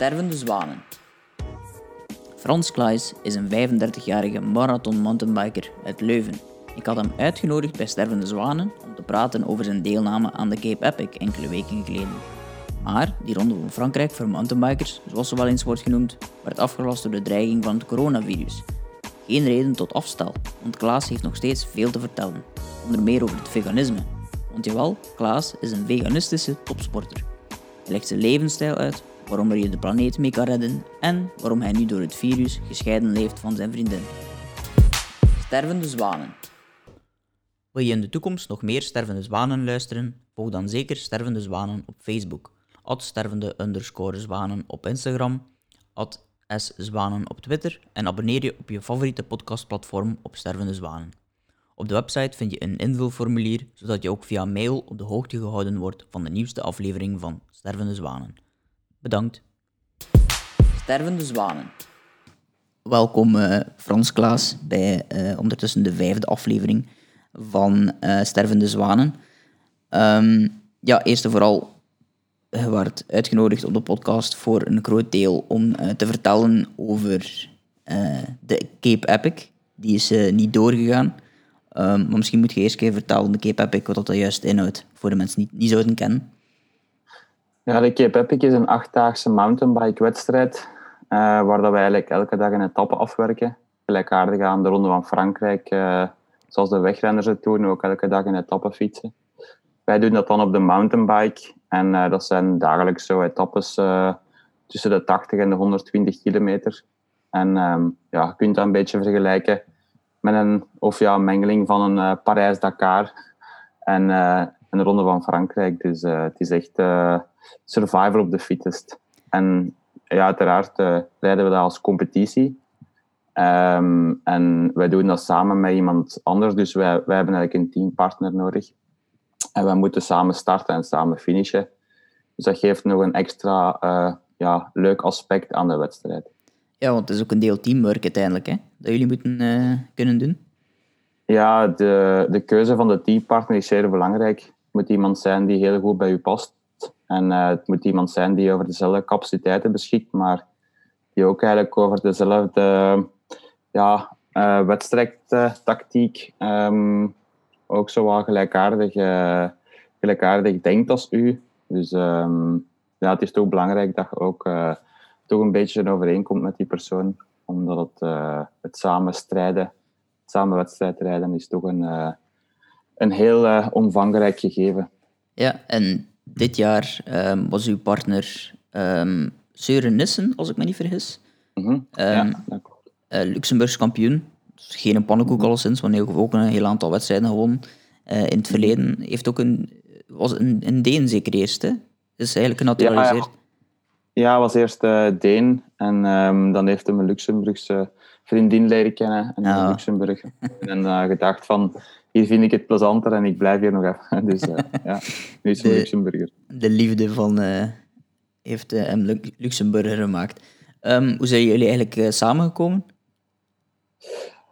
Stervende zwanen. Frans Klaes is een 35-jarige marathon mountainbiker uit Leuven. Ik had hem uitgenodigd bij Stervende Zwanen om te praten over zijn deelname aan de Cape Epic enkele weken geleden. Maar die ronde van Frankrijk voor mountainbikers, zoals ze wel eens wordt genoemd, werd afgelast door de dreiging van het coronavirus. Geen reden tot afstel, want Klaas heeft nog steeds veel te vertellen. Onder meer over het veganisme. Want jawel, Klaas is een veganistische topsporter. Hij legt zijn levensstijl uit, waarom er je de planeet mee kan redden en waarom hij nu door het virus gescheiden leeft van zijn vriendin. Stervende zwanen. Wil je in de toekomst nog meer stervende zwanen luisteren? Volg dan zeker stervende zwanen op Facebook, stervende underscore zwanen op Instagram, szwanen op Twitter en abonneer je op je favoriete podcastplatform op Stervende Zwanen. Op de website vind je een invulformulier, zodat je ook via mail op de hoogte gehouden wordt van de nieuwste aflevering van Stervende Zwanen. Bedankt. Stervende Zwanen. Welkom eh, Frans Klaas bij eh, ondertussen de vijfde aflevering van eh, Stervende Zwanen. Ehm, ja, eerst en vooral, je werd uitgenodigd op de podcast voor een groot deel om te vertellen over de Cape Epic. Die is niet doorgegaan. Ehm, maar misschien moet je eerst even vertellen, de Cape Epic, wat dat juist inhoudt, voor de mensen die het niet zouden kennen. Ja, de Cape Epic is een achtdaagse mountainbike-wedstrijd eh, waar dat we eigenlijk elke dag een etappe afwerken. Gelijkaardig aan de Ronde van Frankrijk, eh, zoals de wegrenners het doen, ook elke dag een etappe fietsen. Wij doen dat dan op de mountainbike en eh, dat zijn dagelijks zo etappes tussen de 80 en de 120 kilometer. En ehm, ja, je kunt dat een beetje vergelijken met een, of ja, een mengeling van een Parijs-Dakar en een Ronde van Frankrijk. Dus het is echt survival of the fittest. En ja, uiteraard eh, rijden we dat als competitie. Ehm, en wij doen dat samen met iemand anders. Dus wij, wij hebben eigenlijk een teampartner nodig. En wij moeten samen starten en samen finishen. Dus dat geeft nog een extra eh, ja, leuk aspect aan de wedstrijd. Ja, want het is ook een deel teamwork uiteindelijk, hè, dat jullie moeten eh, kunnen doen. Ja, de, de keuze van de teampartner is zeer belangrijk. Het moet iemand zijn die heel goed bij u past. En eh, het moet iemand zijn die over dezelfde capaciteiten beschikt, maar die ook eigenlijk over dezelfde ja, eh, wedstrijdtactiek ehm, ook zo wel gelijkaardig, eh, gelijkaardig denkt als u. Dus ehm, ja, het is toch belangrijk dat je ook toch een beetje overeenkomt met die persoon, omdat het, het samen strijden, samen wedstrijdrijden is toch een, een heel omvangrijk gegeven. Ja, en dit jaar ehm, was uw partner Søren Nissen, als ik me niet vergis. Mhm. Ehm, ja, dat klopt. eh Luxemburgs kampioen. Dus geen pannenkoek alleszins, want hij heeft ook een heel aantal wedstrijden gewonnen eh, in het verleden. Heeft ook een, was een, een Deen zeker eerst, hè? Is eigenlijk genaturaliseerd. Ja, hij was eerst eh, Deen en dan heeft hij een Luxemburgse vriendin leren kennen in Ja. Luxemburg. en uh, gedacht van, hier vind ik het plezanter en ik blijf hier nog even. Dus eh, ja, nu is De- Luxemburger. De liefde van eh, heeft hem Lu- Luxemburger gemaakt. Ehm, hoe zijn jullie eigenlijk eh, samengekomen?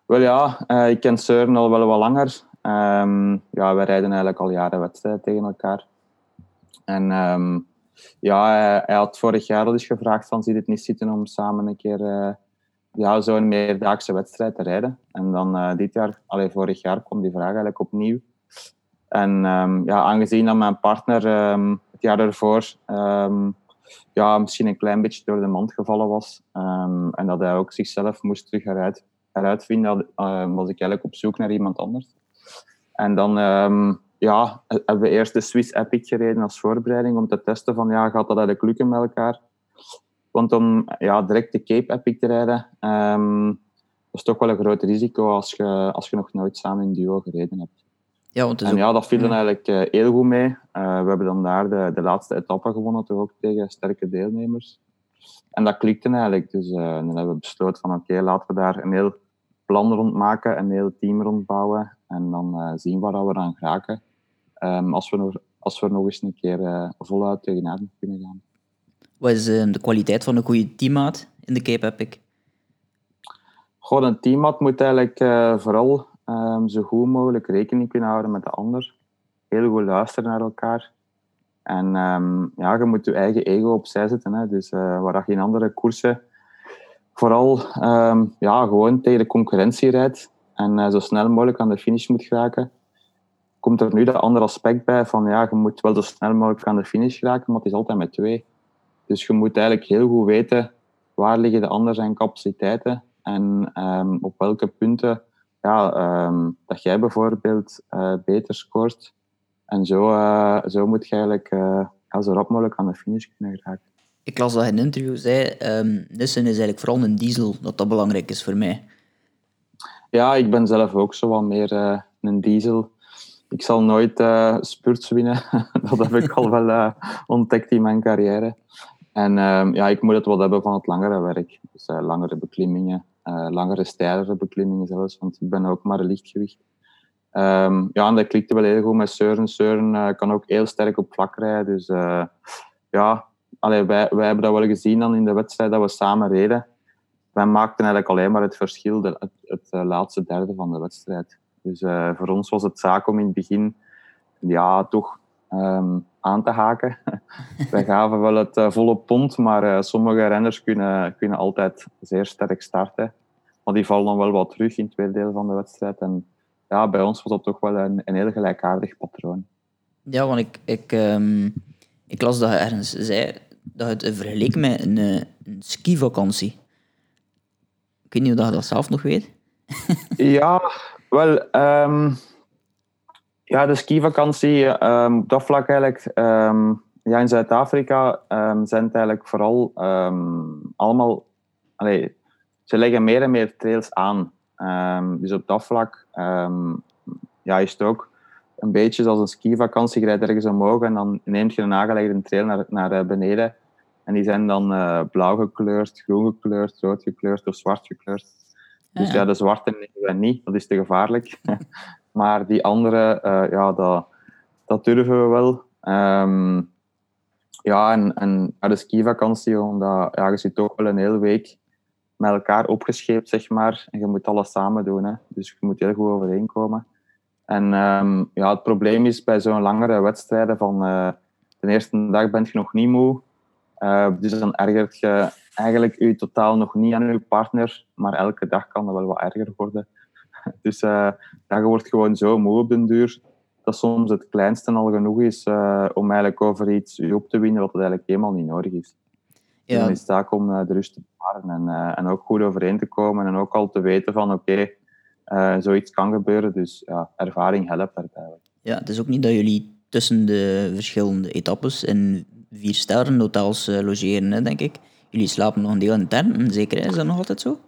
Wel ja, ik ken Søren al wel wat langer. Ehm, ja, wij rijden eigenlijk al jaren wedstrijden tegen elkaar. En ehm, ja, hij, hij had vorig jaar al eens gevraagd van, zie je het niet zitten om samen een keer ja, zo'n meerdaagse wedstrijd te rijden. En dan eh, dit jaar, allee, vorig jaar kwam die vraag eigenlijk opnieuw. En ehm, ja, aangezien dat mijn partner ehm, het jaar ervoor ehm, ja, misschien een klein beetje door de mand gevallen was en dat hij ook zichzelf moest terug eruit, vinden, was ik eigenlijk op zoek naar iemand anders. En dan ja, hebben we eerst de Swiss Epic gereden als voorbereiding om te testen van ja, gaat dat eigenlijk lukken met elkaar? Want om ja, direct de Cape Epic te rijden, ehm, dat is toch wel een groot risico als je, als je nog nooit samen in duo gereden hebt. Ja, want En ook- ja, dat viel dan eigenlijk eh, heel goed mee. Eh, we hebben dan daar de, de laatste etappe gewonnen, toch ook tegen sterke deelnemers. En dat klikte eigenlijk. Dus eh, dan hebben we besloten van oké, laten we daar een heel plan rond maken, een heel team rond bouwen. En dan zien waar we aan geraken. Ehm, als, we nog, als we nog eens een keer voluit tegenaan kunnen gaan. Wat is eh, de kwaliteit van een goede teammaat in de Cape Epic? Een teammaat moet eigenlijk eh, vooral ehm, zo goed mogelijk rekening kunnen houden met de ander. Heel goed luisteren naar elkaar. En ehm, ja, je moet je eigen ego opzij zetten. Hè. Dus uh, waar je in andere koersen vooral ehm, ja, gewoon tegen de concurrentie rijdt en zo snel mogelijk aan de finish moet geraken, komt er nu dat andere aspect bij van ja, je moet wel zo snel mogelijk aan de finish geraken, maar het is altijd met twee. Dus je moet eigenlijk heel goed weten waar liggen de anderen zijn capaciteiten en um, op welke punten ja, um, dat jij bijvoorbeeld uh, beter scoort. En zo, uh, zo moet je eigenlijk uh, ja, zo rap mogelijk aan de finish kunnen geraken. Ik las dat in een interview zei, um, Nissen is eigenlijk vooral een diesel, dat dat belangrijk is voor mij. Ja, ik ben zelf ook zo wat meer een diesel. Ik zal nooit spurts winnen. dat heb ik al wel ontdekt in mijn carrière. En um, ja, ik moet het wel hebben van het langere werk. Dus langere beklimmingen, uh, langere, steilere beklimmingen zelfs, want ik ben ook maar lichtgewicht. Um, ja, en dat klikte wel heel goed met Søren. Søren uh, kan ook heel sterk op vlak rijden. Dus ja, allee, wij, wij hebben dat wel gezien dan in de wedstrijd dat we samen reden. Wij maakten eigenlijk alleen maar het verschil, de, het, het laatste derde van de wedstrijd. Dus voor ons was het zaak om in het begin ja, toch um, aan te haken. Wij gaven wel het uh, volle pond, maar uh, sommige renners kunnen, kunnen altijd zeer sterk starten. Maar die vallen dan wel wat terug in het tweede deel van de wedstrijd. En ja, bij ons was dat toch wel een, een heel gelijkaardig patroon. Ja, want ik, ik, um, ik las dat je ergens zei dat het vergeleken met een, eh, een skivakantie. Ik weet niet of je dat zelf nog weet. ja, wel... Um, ja, de skivakantie, um, op dat vlak eigenlijk, um, ja, in Zuid-Afrika um, zijn het eigenlijk vooral allemaal, allee, ze leggen meer en meer trails aan. dus op dat vlak ja, is het ook een beetje zoals een skivakantie. Je rijdt ergens omhoog en dan neemt je een aangelegde trail naar, naar eh, beneden. En die zijn dan uh, blauw gekleurd, groen gekleurd, rood gekleurd of zwart gekleurd. Dus ja, de zwarte nemen we niet, dat is te gevaarlijk. Maar die andere, uh, ja, dat, dat durven we wel. Um, ja, en, en de skivakantie, omdat ja, je zit toch wel een hele week met elkaar opgescheept, zeg maar. En je moet alles samen doen. Hè. Dus je moet heel goed overeenkomen. En um, ja, het probleem is bij zo'n langere wedstrijden van uh, de eerste dag ben je nog niet moe. Uh, dus dan ergert je eigenlijk je totaal nog niet aan je partner, maar elke dag kan dat wel wat erger worden. Dus uh, ja, je wordt gewoon zo moe op den duur dat soms het kleinste al genoeg is uh, om eigenlijk over iets op te winnen wat het eigenlijk helemaal niet nodig is. Ja. Dan is het taak om uh, de rust te bewaren en, en ook goed overeen te komen en ook al te weten van oké, okay, zoiets kan gebeuren. Dus ja, ervaring helpt daarbij. Ja, het is ook niet dat jullie tussen de verschillende etappes in vier sterren hotels logeren, hè, denk ik. Jullie slapen nog een deel in zeker is dat nog altijd zo?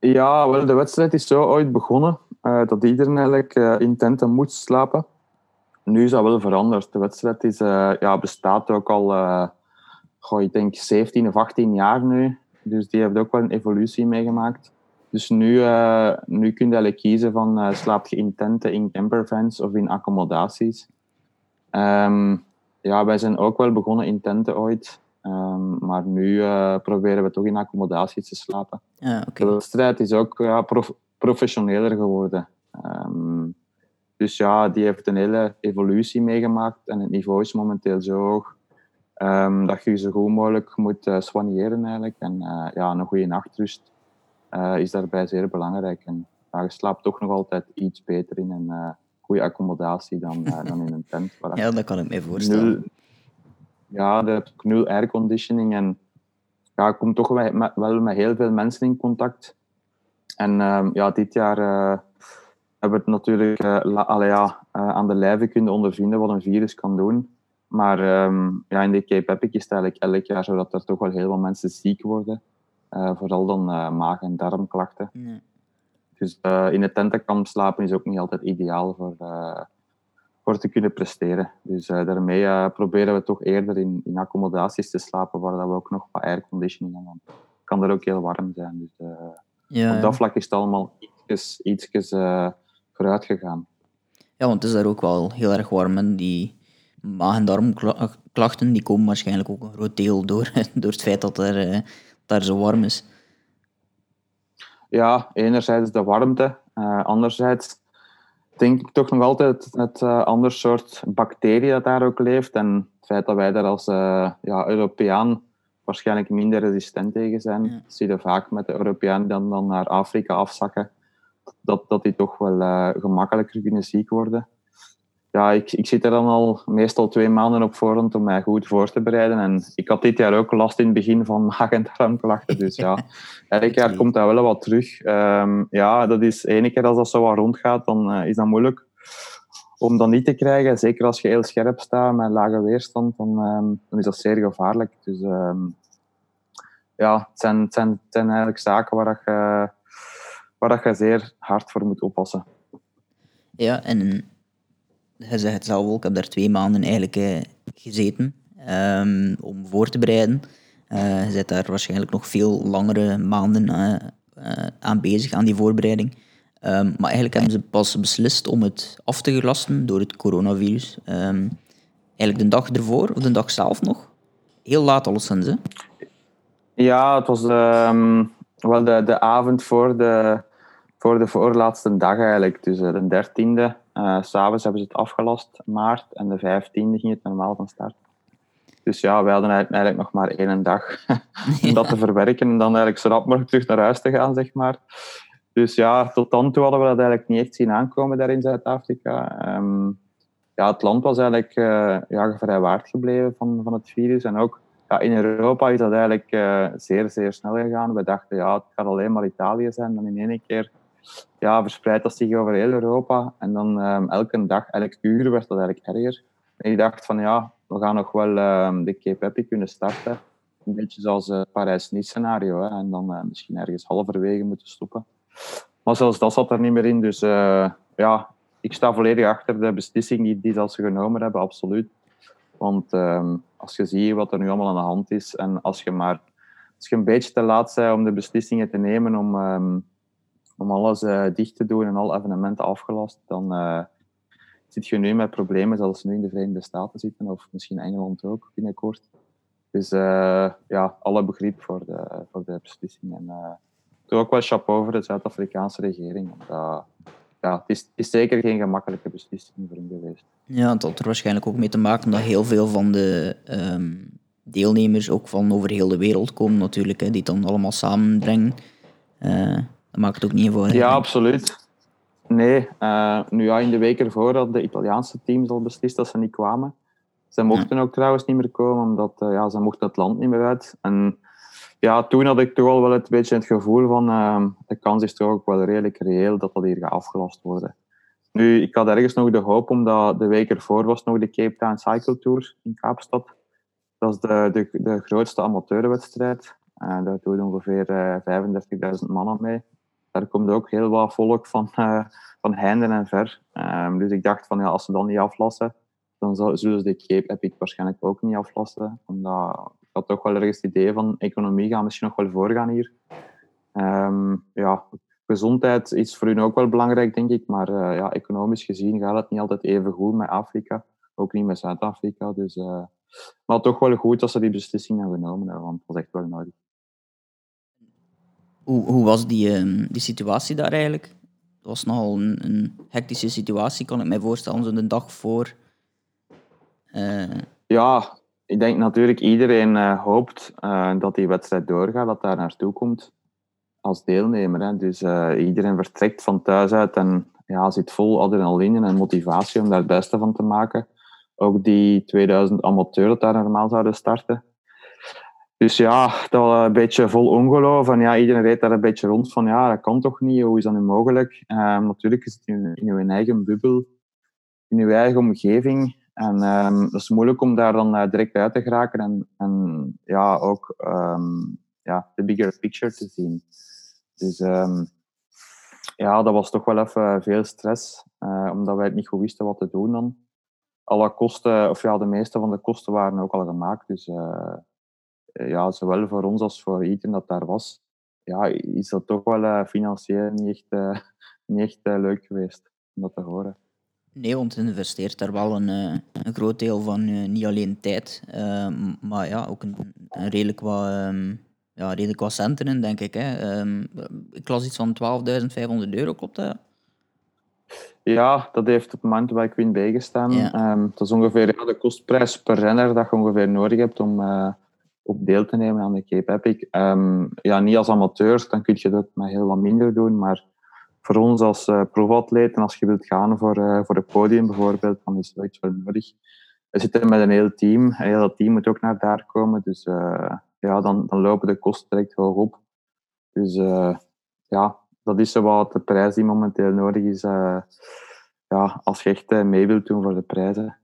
Ja, wel, de wedstrijd is zo ooit begonnen uh, dat iedereen eigenlijk uh, in tenten moet slapen. Nu is dat wel veranderd. De wedstrijd is, uh, ja, bestaat ook al, goh, ik denk, 17 of 18 jaar nu. Dus die heeft ook wel een evolutie meegemaakt. Dus nu, nu kun je eigenlijk kiezen van slaap je in tenten, in campervans of in accommodaties. Um, ja, wij zijn ook wel begonnen in tenten ooit. Um, maar nu uh, proberen we toch in accommodaties te slapen. Ja, okay. De wedstrijd is ook ja, prof professioneler geworden. Um, dus ja, die heeft een hele evolutie meegemaakt en het niveau is momenteel zo hoog um, dat je zo goed mogelijk moet uh, soigneren eigenlijk. En uh, ja, een goede nachtrust is daarbij zeer belangrijk. En ja, je slaapt toch nog altijd iets beter in een goede accommodatie dan, dan in een tent. ja, dat kan ik me voorstellen. Nul, ja, de nul airconditioning. En ja, ik kom toch met, wel met heel veel mensen in contact. En uh, ja, dit jaar uh, hebben we het natuurlijk uh, la, allee, ja, uh, aan de lijve kunnen ondervinden wat een virus kan doen. Maar um, ja, in de Cape Epic is het eigenlijk elk jaar zo dat er toch wel heel veel mensen ziek worden. vooral dan maag- en darmklachten. Nee. Dus in de tentenkamp slapen is ook niet altijd ideaal voor, voor te kunnen presteren. Dus uh, daarmee uh, proberen we toch eerder in, in accommodaties te slapen waar dat we ook nog wat airconditioning hebben. Het kan er ook heel warm zijn. Dus ja, op dat vlak is het allemaal ietsjes, ietsjes vooruit gegaan. Ja, want het is daar ook wel heel erg warm. En die maag- en darmklachten die komen waarschijnlijk ook een groot deel door, door het feit dat er daar zo warm is. Ja, enerzijds de warmte. anderzijds denk ik toch nog altijd het uh, ander soort bacterie dat daar ook leeft. En het feit dat wij daar als uh, ja, Europeaan waarschijnlijk minder resistent tegen zijn. Ja. zie je vaak met de Europeanen die dan, dan naar Afrika afzakken. Dat, dat die toch wel uh, gemakkelijker kunnen ziek worden ja, ik, ik zit er dan al meestal twee maanden op voorhand om mij goed voor te bereiden. En ik had dit jaar ook last in het begin van maag- en darmklachten. Dus ja, elk jaar komt dat wel wat terug. Um, ja, dat is ene keer als dat zo wat rondgaat, dan uh, is dat moeilijk om dat niet te krijgen. Zeker als je heel scherp staat met lage weerstand, dan, um, dan is dat zeer gevaarlijk. Dus um, ja, het zijn, het, zijn, het zijn eigenlijk zaken waar je, waar je zeer hard voor moet oppassen. Ja, en je zegt het zelf ook, ik heb daar twee maanden eigenlijk uh, gezeten um, om voor te bereiden. Uh, je zit daar waarschijnlijk nog veel langere maanden uh, aan bezig, aan die voorbereiding. Um, maar eigenlijk hebben ze pas beslist om het af te gelasten door het coronavirus. Um, eigenlijk de dag ervoor, of de dag zelf nog. Heel laat alleszins, hè? Ja, het was wel de, de avond voor de, voor de voorlaatste dag eigenlijk. Dus de dertiende uh, S'avonds hebben ze het afgelast, maart, en de 15e ging het normaal van start. Dus ja, wij hadden eigenlijk nog maar één dag om dat te verwerken en dan eigenlijk zo rap mogelijk terug naar huis te gaan, zeg maar. Dus ja, tot dan toe hadden we dat eigenlijk niet echt zien aankomen daar in Zuid-Afrika. Um, ja, het land was eigenlijk uh, ja, vrijwaard gebleven van, van het virus. En ook ja, in Europa is dat eigenlijk uh, zeer, zeer snel gegaan. We dachten, ja, het gaat alleen maar Italië zijn. Dan in één keer ja, verspreidt dat zich over heel Europa. En dan um, elke dag, elk uur werd dat eigenlijk erger. En ik dacht van ja, we gaan nog wel um, de Cape Epic kunnen starten. Een beetje zoals het uh, Parijs-Nice scenario. Hè. En dan uh, misschien ergens halverwege moeten stoppen. Maar zelfs dat zat er niet meer in. Dus uh, ja, ik sta volledig achter de beslissing die, die ze genomen hebben, absoluut. Want um, als je ziet wat er nu allemaal aan de hand is en als je maar als een beetje te laat bent om de beslissingen te nemen om, om alles uh, dicht te doen en alle evenementen afgelast, dan uh, zit je nu met problemen zoals nu in de Verenigde Staten zitten, of misschien Engeland ook binnenkort. Dus uh, ja, alle begrip voor de, voor de beslissing. En toch ook wel chapeau voor de Zuid-Afrikaanse regering. Omdat, ja, het is, is zeker geen gemakkelijke beslissing voor hem geweest. Ja, het had er waarschijnlijk ook mee te maken dat heel veel van de um, deelnemers ook van over heel de wereld komen natuurlijk, hè, die het dan allemaal samenbrengen. Dat maakt het ook niet voor. Ja, absoluut. Nee, uh, nu ja, in de week ervoor hadden de Italiaanse teams al beslist dat ze niet kwamen. Ze mochten ja. ook trouwens niet meer komen, omdat uh, ja, ze mochten het land niet meer uit. En ja, toen had ik toch al wel een beetje het gevoel van uh, de kans is toch ook wel redelijk reëel dat dat hier gaat afgelast worden. Nu, ik had ergens nog de hoop, omdat de week ervoor was nog de Cape Town Cycle Tour in Kaapstad. Dat is de, de, de grootste amateurwedstrijd. Daar doen ongeveer 35.000 mannen mee daar komt ook heel wat volk van, uh, van heinde en ver. Um, dus ik dacht van ja, als ze dat niet aflassen, dan zullen ze de Cape Epic waarschijnlijk ook niet aflassen. Omdat ik had toch wel ergens het idee van economie gaat misschien nog wel voorgaan hier. Um, ja, gezondheid is voor hun ook wel belangrijk, denk ik. Maar uh, ja, economisch gezien gaat het niet altijd even goed met Afrika. Ook niet met Zuid-Afrika. Dus, uh, maar toch wel goed dat ze die beslissing hebben genomen want dat is echt wel nodig. Hoe, hoe was die, um, die situatie daar eigenlijk? Het was nogal een, een, hectische situatie, kan ik mij voorstellen, zo'n dag voor. Uh... Ja, ik denk natuurlijk iedereen uh, hoopt uh, dat die wedstrijd doorgaat, dat daar naartoe komt als deelnemer. Hè. Dus iedereen vertrekt van thuis uit en ja, zit vol adrenaline en motivatie om daar het beste van te maken. Ook die 2000 amateurs dat daar normaal zouden starten, dus ja, dat was een beetje vol ongeloof. En ja, iedereen reed daar een beetje rond van, ja, dat kan toch niet? Hoe is dat nu mogelijk? Um, natuurlijk is het in, in je eigen bubbel, in je eigen omgeving. En um, dat is moeilijk om daar dan uh, direct uit te geraken en, en ja, ook um, ja, de bigger picture te zien. Dus ja, dat was toch wel even veel stress, uh, omdat wij het niet goed wisten wat te doen dan. Alle kosten, of ja, de meeste van de kosten waren ook al gemaakt. Dus ja, zowel voor ons als voor iedereen dat daar was, ja, is dat toch wel uh, financieel niet echt, uh, niet echt leuk geweest om dat te horen. Nee, want investeert daar wel een, een groot deel van niet alleen tijd, maar ja, ook een, een redelijk wat, um, ja, redelijk wat centen in, denk ik. Hè. Um, ik las iets van 12.500 euro, klopt dat? Ja, dat heeft op het moment bij Queen bijgestaan. Ja. Um, dat is ongeveer ja, de kostprijs per renner dat je ongeveer nodig hebt om uh, op deel te nemen aan de Cape Epic. Um, ja, niet als amateur, dan kun je dat met heel wat minder doen, maar voor ons als uh, profatleten, als je wilt gaan voor, uh, voor het podium bijvoorbeeld, dan is dat iets wel nodig. We zitten met een heel team. Een heel team moet ook naar daar komen. Dus uh, ja, dan, dan lopen de kosten direct hoog op. Dus ja, dat is wat de prijs die momenteel nodig is. ja, als je echt mee wilt doen voor de prijzen.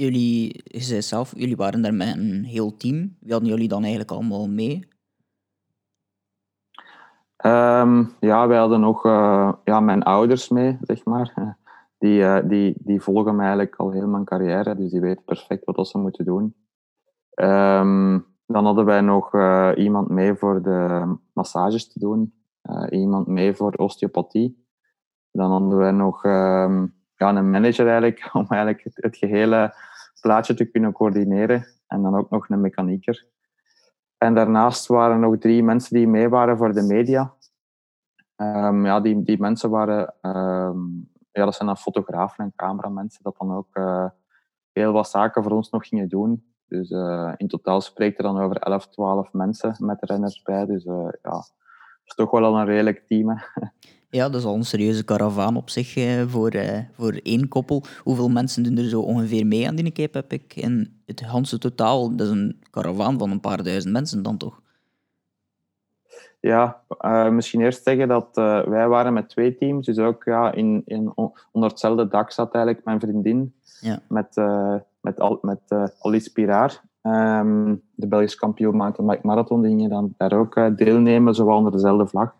Jullie, je zei zelf, jullie waren daar met een heel team. Wie hadden jullie dan eigenlijk allemaal mee? Um, ja, wij hadden nog uh, ja, mijn ouders mee, zeg maar. Die, uh, die, die volgen mij eigenlijk al heel mijn carrière, dus die weten perfect wat ze moeten doen. Um, dan hadden wij nog uh, iemand mee voor de massages te doen, iemand mee voor osteopathie. Dan hadden wij nog um, ja, een manager eigenlijk, om eigenlijk het gehele plaatje te kunnen coördineren. En dan ook nog een mechanieker. En daarnaast waren nog drie mensen die mee waren voor de media. Um, ja, die, die mensen waren, um, ja, dat zijn dan fotografen en cameramensen, dat dan ook uh, heel wat zaken voor ons nog gingen doen. Dus uh, in totaal spreekt er dan over 11, 12 mensen met renners bij. Dus uh, ja, is toch wel al een redelijk team. Hè. Ja, dat is al een serieuze karavaan op zich eh, voor, eh, voor één koppel. Hoeveel mensen doen er zo ongeveer mee aan die Cape Epic? En het Hanse totaal, dat is een karavaan van een paar duizend mensen dan toch? Ja, uh, misschien eerst zeggen dat uh, wij waren met twee teams. Dus ook ja, in, in, onder hetzelfde dak zat eigenlijk mijn vriendin ja. met, uh, met, Al, met Alice Piraar. Um, de Belgische kampioen mountainbike marathon, die gingen dan daar ook deelnemen, zowel onder dezelfde vlag.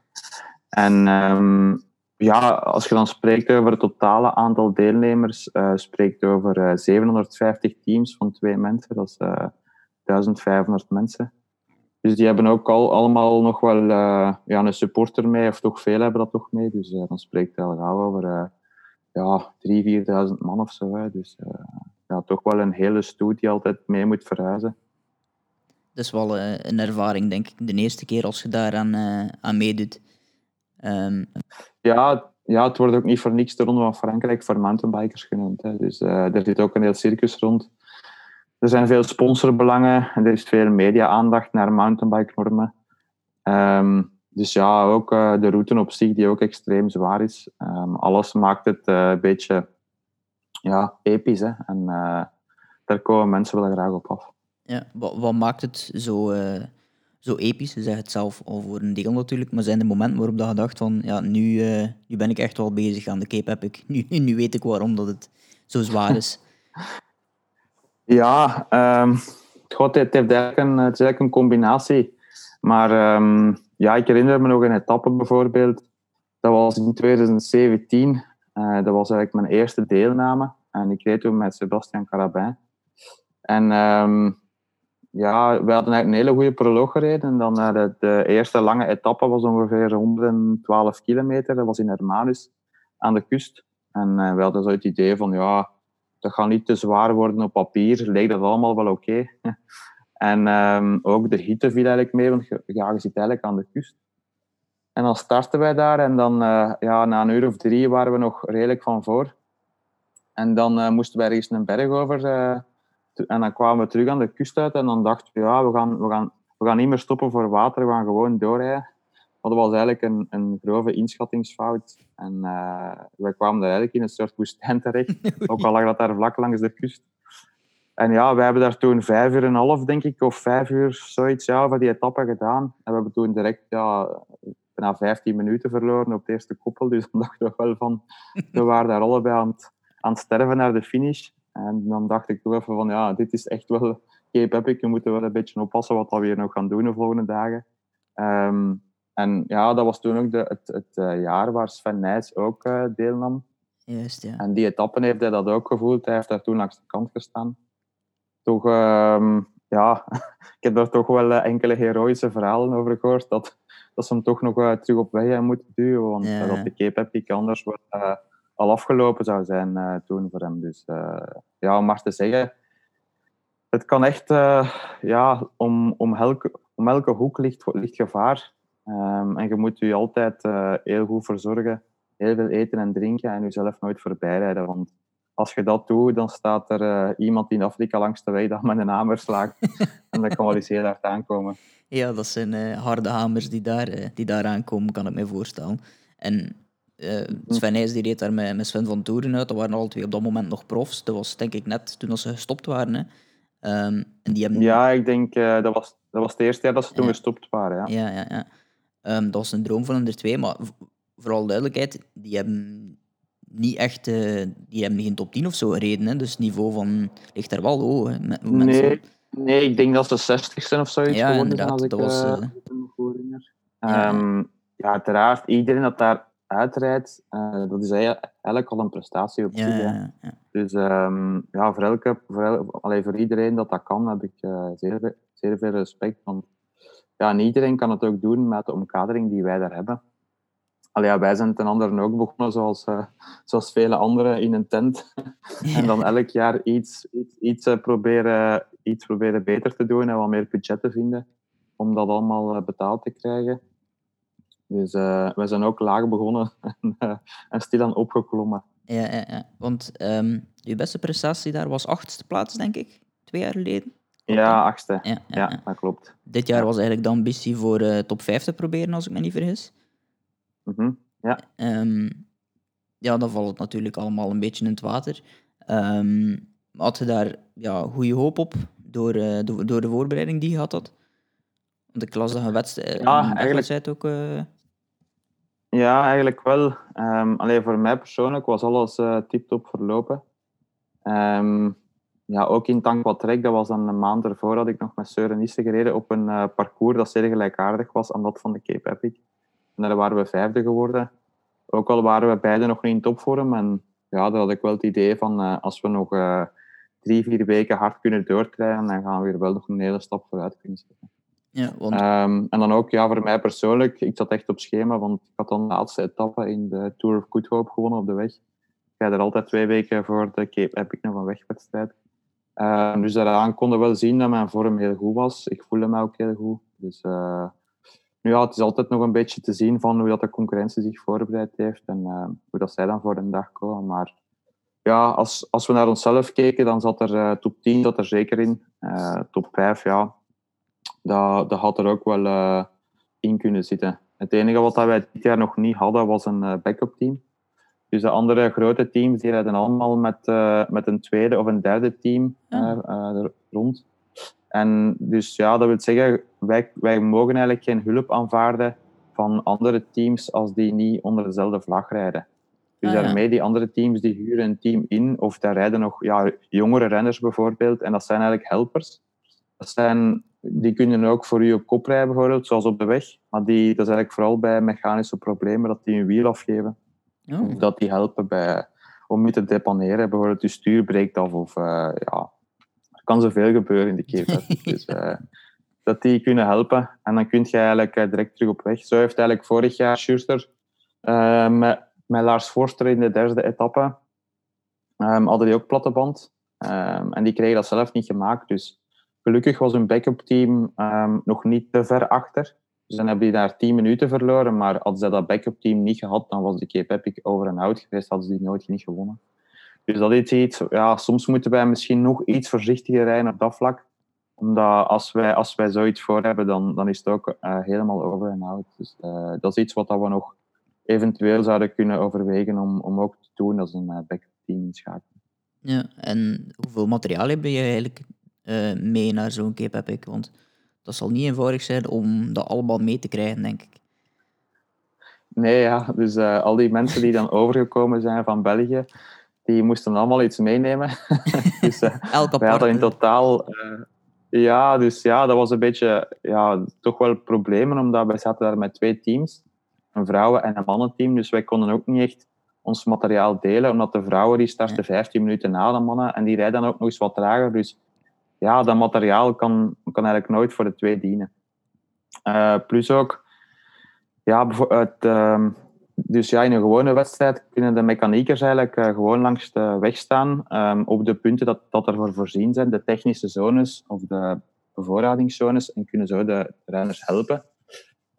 En um, ja, als je dan spreekt over het totale aantal deelnemers, uh, spreekt over uh, 750 teams van twee mensen, dat is uh, 1500 mensen. Dus die hebben ook al allemaal nog wel ja, een supporter mee, of toch veel hebben dat toch mee. Dus dan spreekt het al gauw over ja, 3.000, 4.000 man of zo. Dus ja, toch wel een hele stoet die altijd mee moet verhuizen. Dat is wel een ervaring, denk ik, de eerste keer als je daaraan aan meedoet. Um... Ja, ja, het wordt ook niet voor niks de Ronde van Frankrijk voor mountainbikers genoemd. Hè. Dus uh, er zit ook een heel circus rond. Er zijn veel sponsorbelangen en er is veel media-aandacht naar mountainbike-normen. Um, dus ja, ook de route op zich, die ook extreem zwaar is. Um, alles maakt het een beetje ja, episch. Hè. En daar komen mensen wel graag op af. Ja, wat, wat maakt het zo zo episch. Ze zeggen het zelf al voor een deel natuurlijk. Maar zijn er momenten waarop dat je dacht van, ja, nu, uh, nu ben ik echt wel bezig aan de Cape Epic. Nu, nu weet ik waarom dat het zo zwaar is. ja, um, God, het, heeft eigenlijk een, het is eigenlijk een combinatie. Maar um, ja, ik herinner me nog een etappe bijvoorbeeld. Dat was in 2017. Uh, dat was eigenlijk mijn eerste deelname. En ik reed toen met Sebastian Carabin. En um, ja, we hadden eigenlijk een hele goede proloog gereden. En dan uh, de, eerste lange etappe was ongeveer 112 kilometer. Dat was in Hermanus, aan de kust. En uh, we hadden zo het idee van, ja, dat gaat niet te zwaar worden op papier. Leek dat allemaal wel oké. En um, ook de hitte viel eigenlijk mee, want je, ja, je zit eigenlijk aan de kust. En dan starten wij daar en dan, uh, ja, na een uur of drie waren we nog redelijk van voor. En dan moesten wij ergens een berg over en dan kwamen we terug aan de kust uit en dan dachten we, ja, we gaan, we gaan, we gaan niet meer stoppen voor water, we gaan gewoon doorrijden. Dat was eigenlijk een, een grove inschattingsfout. En wij kwamen daar eigenlijk in een soort woestijn terecht, ook al lag dat daar vlak langs de kust. En ja, wij hebben daar toen vijf uur en een half, denk ik, of vijf uur, zoiets, ja, voor die etappe gedaan. En we hebben toen direct, ja, bijna 15 minuten verloren op de eerste koppel. Dus dan dachten we wel van, we waren daar allebei aan het, aan het sterven naar de finish. En dan dacht ik toch even van, ja, dit is echt wel Cape Epic. We moeten wel een beetje oppassen wat we hier nog gaan doen de volgende dagen. Um, en ja, dat was toen ook de, het, het uh, jaar waar Sven Nijs ook uh, deelnam. Juist, ja. En die etappen heeft hij dat ook gevoeld. Hij heeft daar toen langs de kant gestaan. Toch, um, ja, ik heb daar toch wel uh, enkele heroïsche verhalen over gehoord. Dat, dat ze hem toch nog terug op weg moeten duwen. Want Ja. dat de Cape Epic anders wel al afgelopen zou zijn toen voor hem. Dus ja, om maar te zeggen, het kan echt, ja, om, om, elke, om elke hoek ligt, ligt gevaar. Um, en je moet je altijd heel goed verzorgen heel veel eten en drinken en jezelf nooit voorbij rijden. Want als je dat doet, dan staat er uh, iemand in Afrika langs de weg dat met een hamer slaagt. en dat kan wel eens heel hard aankomen. Ja, dat zijn uh, harde hamers die daar, uh, die daar aankomen, kan ik me voorstellen. En Sven Nijs die reed daar met, met Sven van Toeren uit. Dat waren al twee op dat moment nog profs. Dat was denk ik net toen ze gestopt waren. Hè. Um, en die hebben... Ja, ik denk dat, was, dat was het eerste jaar dat ze toen gestopt waren. Ja, ja, ja. ja. Um, dat was een droom van de twee, maar vooral duidelijkheid, die hebben niet echt, uh, die hebben geen top 10 of zo gereden. Hè? Dus het niveau van ligt er wel hoog. Hè? Met, nee, mensen... nee, ik denk dat ze 60 zijn of zoiets ja. Inderdaad, als ik, dat was, uh... ja. Um, ja, uiteraard, iedereen dat daar uitrijdt, uh, dat is eigenlijk al een prestatie op zich. ja, ja. Dus um, ja, voor, elke, voor, el, allee, voor iedereen dat dat kan, heb ik zeer, zeer veel respect. Want ja, niet iedereen kan het ook doen met de omkadering die wij daar hebben. Allee, ja, wij zijn ten andere ook begonnen, zoals, uh, zoals vele anderen, in een tent. en dan elk jaar iets, iets, iets, uh, proberen, iets proberen beter te doen en wat meer budget te vinden om dat allemaal uh, betaald te krijgen. Dus wij zijn ook laag begonnen en, en stilaan opgeklommen. Ja, ja, ja. want um, je beste prestatie daar was achtste plaats, denk ik, twee jaar geleden. Ja, achtste. Ja, ja, ja, ja. dat klopt. Dit jaar was eigenlijk de ambitie voor top 5 te proberen, als ik me niet vergis. Mm -hmm. Ja. Um, ja, dan valt het natuurlijk allemaal een beetje in het water. Um, had je daar ja, goede hoop op door, uh, door, door, de voorbereiding die je had? had? Want ik las dat je wedstrijd, ja, eigenlijk... ook... Uh... Ja, eigenlijk wel. Um, alleen voor mij persoonlijk was alles uh, tip-top verlopen. ja, ook in Tankwatrek, dat was dan een maand ervoor, had ik nog met Søren Nisse gereden op een parcours dat zeer gelijkaardig was aan dat van de Cape Epic. En daar waren we vijfde geworden. Ook al waren we beide nog niet in topvorm. En ja, daar had ik wel het idee van, uh, als we nog uh, drie, vier weken hard kunnen doorkrijgen, dan gaan we weer wel nog een hele stap vooruit kunnen zetten. Ja, want... um, en dan ook, ja, voor mij persoonlijk, ik zat echt op schema, want ik had dan de laatste etappe in de Tour of Good Hope gewonnen op de weg. Ik ga er altijd twee weken voor de Cape Epic nog een wegwedstrijd. Um, dus daaraan konden we wel zien dat mijn vorm heel goed was. Ik voelde me ook heel goed. Dus uh, nu ja, het is altijd nog een beetje te zien van hoe dat de concurrentie zich voorbereid heeft en uh, hoe dat zij dan voor de dag komen. Maar ja, als, als we naar onszelf keken, dan zat er uh, top 10 zat er zeker in. Uh, top 5, ja, dat, dat had er ook wel in kunnen zitten. Het enige wat wij dit jaar nog niet hadden, was een backup team. Dus de andere grote teams, die rijden allemaal met, met een tweede of een derde team uh, rond. En dus ja, dat wil zeggen, wij, wij mogen eigenlijk geen hulp aanvaarden van andere teams als die niet onder dezelfde vlag rijden. Dus Ah, ja. daarmee, die andere teams die huren een team in, of daar rijden nog ja, jongere renners bijvoorbeeld, en dat zijn eigenlijk helpers. Dat zijn, die kunnen ook voor u op kop rijden bijvoorbeeld, zoals op de weg. Maar die, dat is eigenlijk vooral bij mechanische problemen, dat die een wiel afgeven. Oh. Of dat die helpen bij, om je te deponeren. Bijvoorbeeld je stuur breekt af of uh, ja, er kan zoveel gebeuren in de keer. dus, uh, dat die kunnen helpen. En dan kun je eigenlijk uh, direct terug op weg. Zo heeft eigenlijk vorig jaar Schuster uh, met, met Lars Forster in de derde etappe um, hadden die ook platte band. Um, en die kregen dat zelf niet gemaakt. Dus gelukkig was hun backup team um, nog niet te ver achter. Dus dan hebben die daar 10 minuten verloren. Maar hadden ze dat backup team niet gehad, dan was de Cape Epic over en out geweest. Hadden ze die nooit niet gewonnen. Dus dat is iets, ja, soms moeten wij misschien nog iets voorzichtiger rijden op dat vlak. Omdat als wij, als wij zoiets voor hebben, dan, dan is het ook uh, helemaal over en out. Dus uh, dat is iets wat dat we nog eventueel zouden kunnen overwegen om, om ook te doen als een uh, backup team inschakelen. Ja, en hoeveel materiaal heb je eigenlijk mee naar zo'n Cape Epic? Want dat zal niet eenvoudig zijn om dat allemaal mee te krijgen, denk ik. Nee, ja. Dus uh, al die mensen die dan overgekomen zijn van België, die moesten allemaal iets meenemen. dus uh, Elk wij hadden in totaal... Uh, ja, dus ja, dat was een beetje... Ja, toch wel problemen, omdat wij zaten daar met twee teams. Een vrouwen- en een mannenteam. Dus wij konden ook niet echt ons materiaal delen, omdat de vrouwen die starten 15 minuten na de mannen en die rijden dan ook nog eens wat trager. Dus ja, dat materiaal kan, kan eigenlijk nooit voor de twee dienen. Uh, plus ook, ja, het, uh, dus ja, in een gewone wedstrijd kunnen de mechaniekers eigenlijk uh, gewoon langs de weg staan um, op de punten dat, dat ervoor voorzien zijn, de technische zones of de bevoorradingszones, en kunnen zo de renners helpen.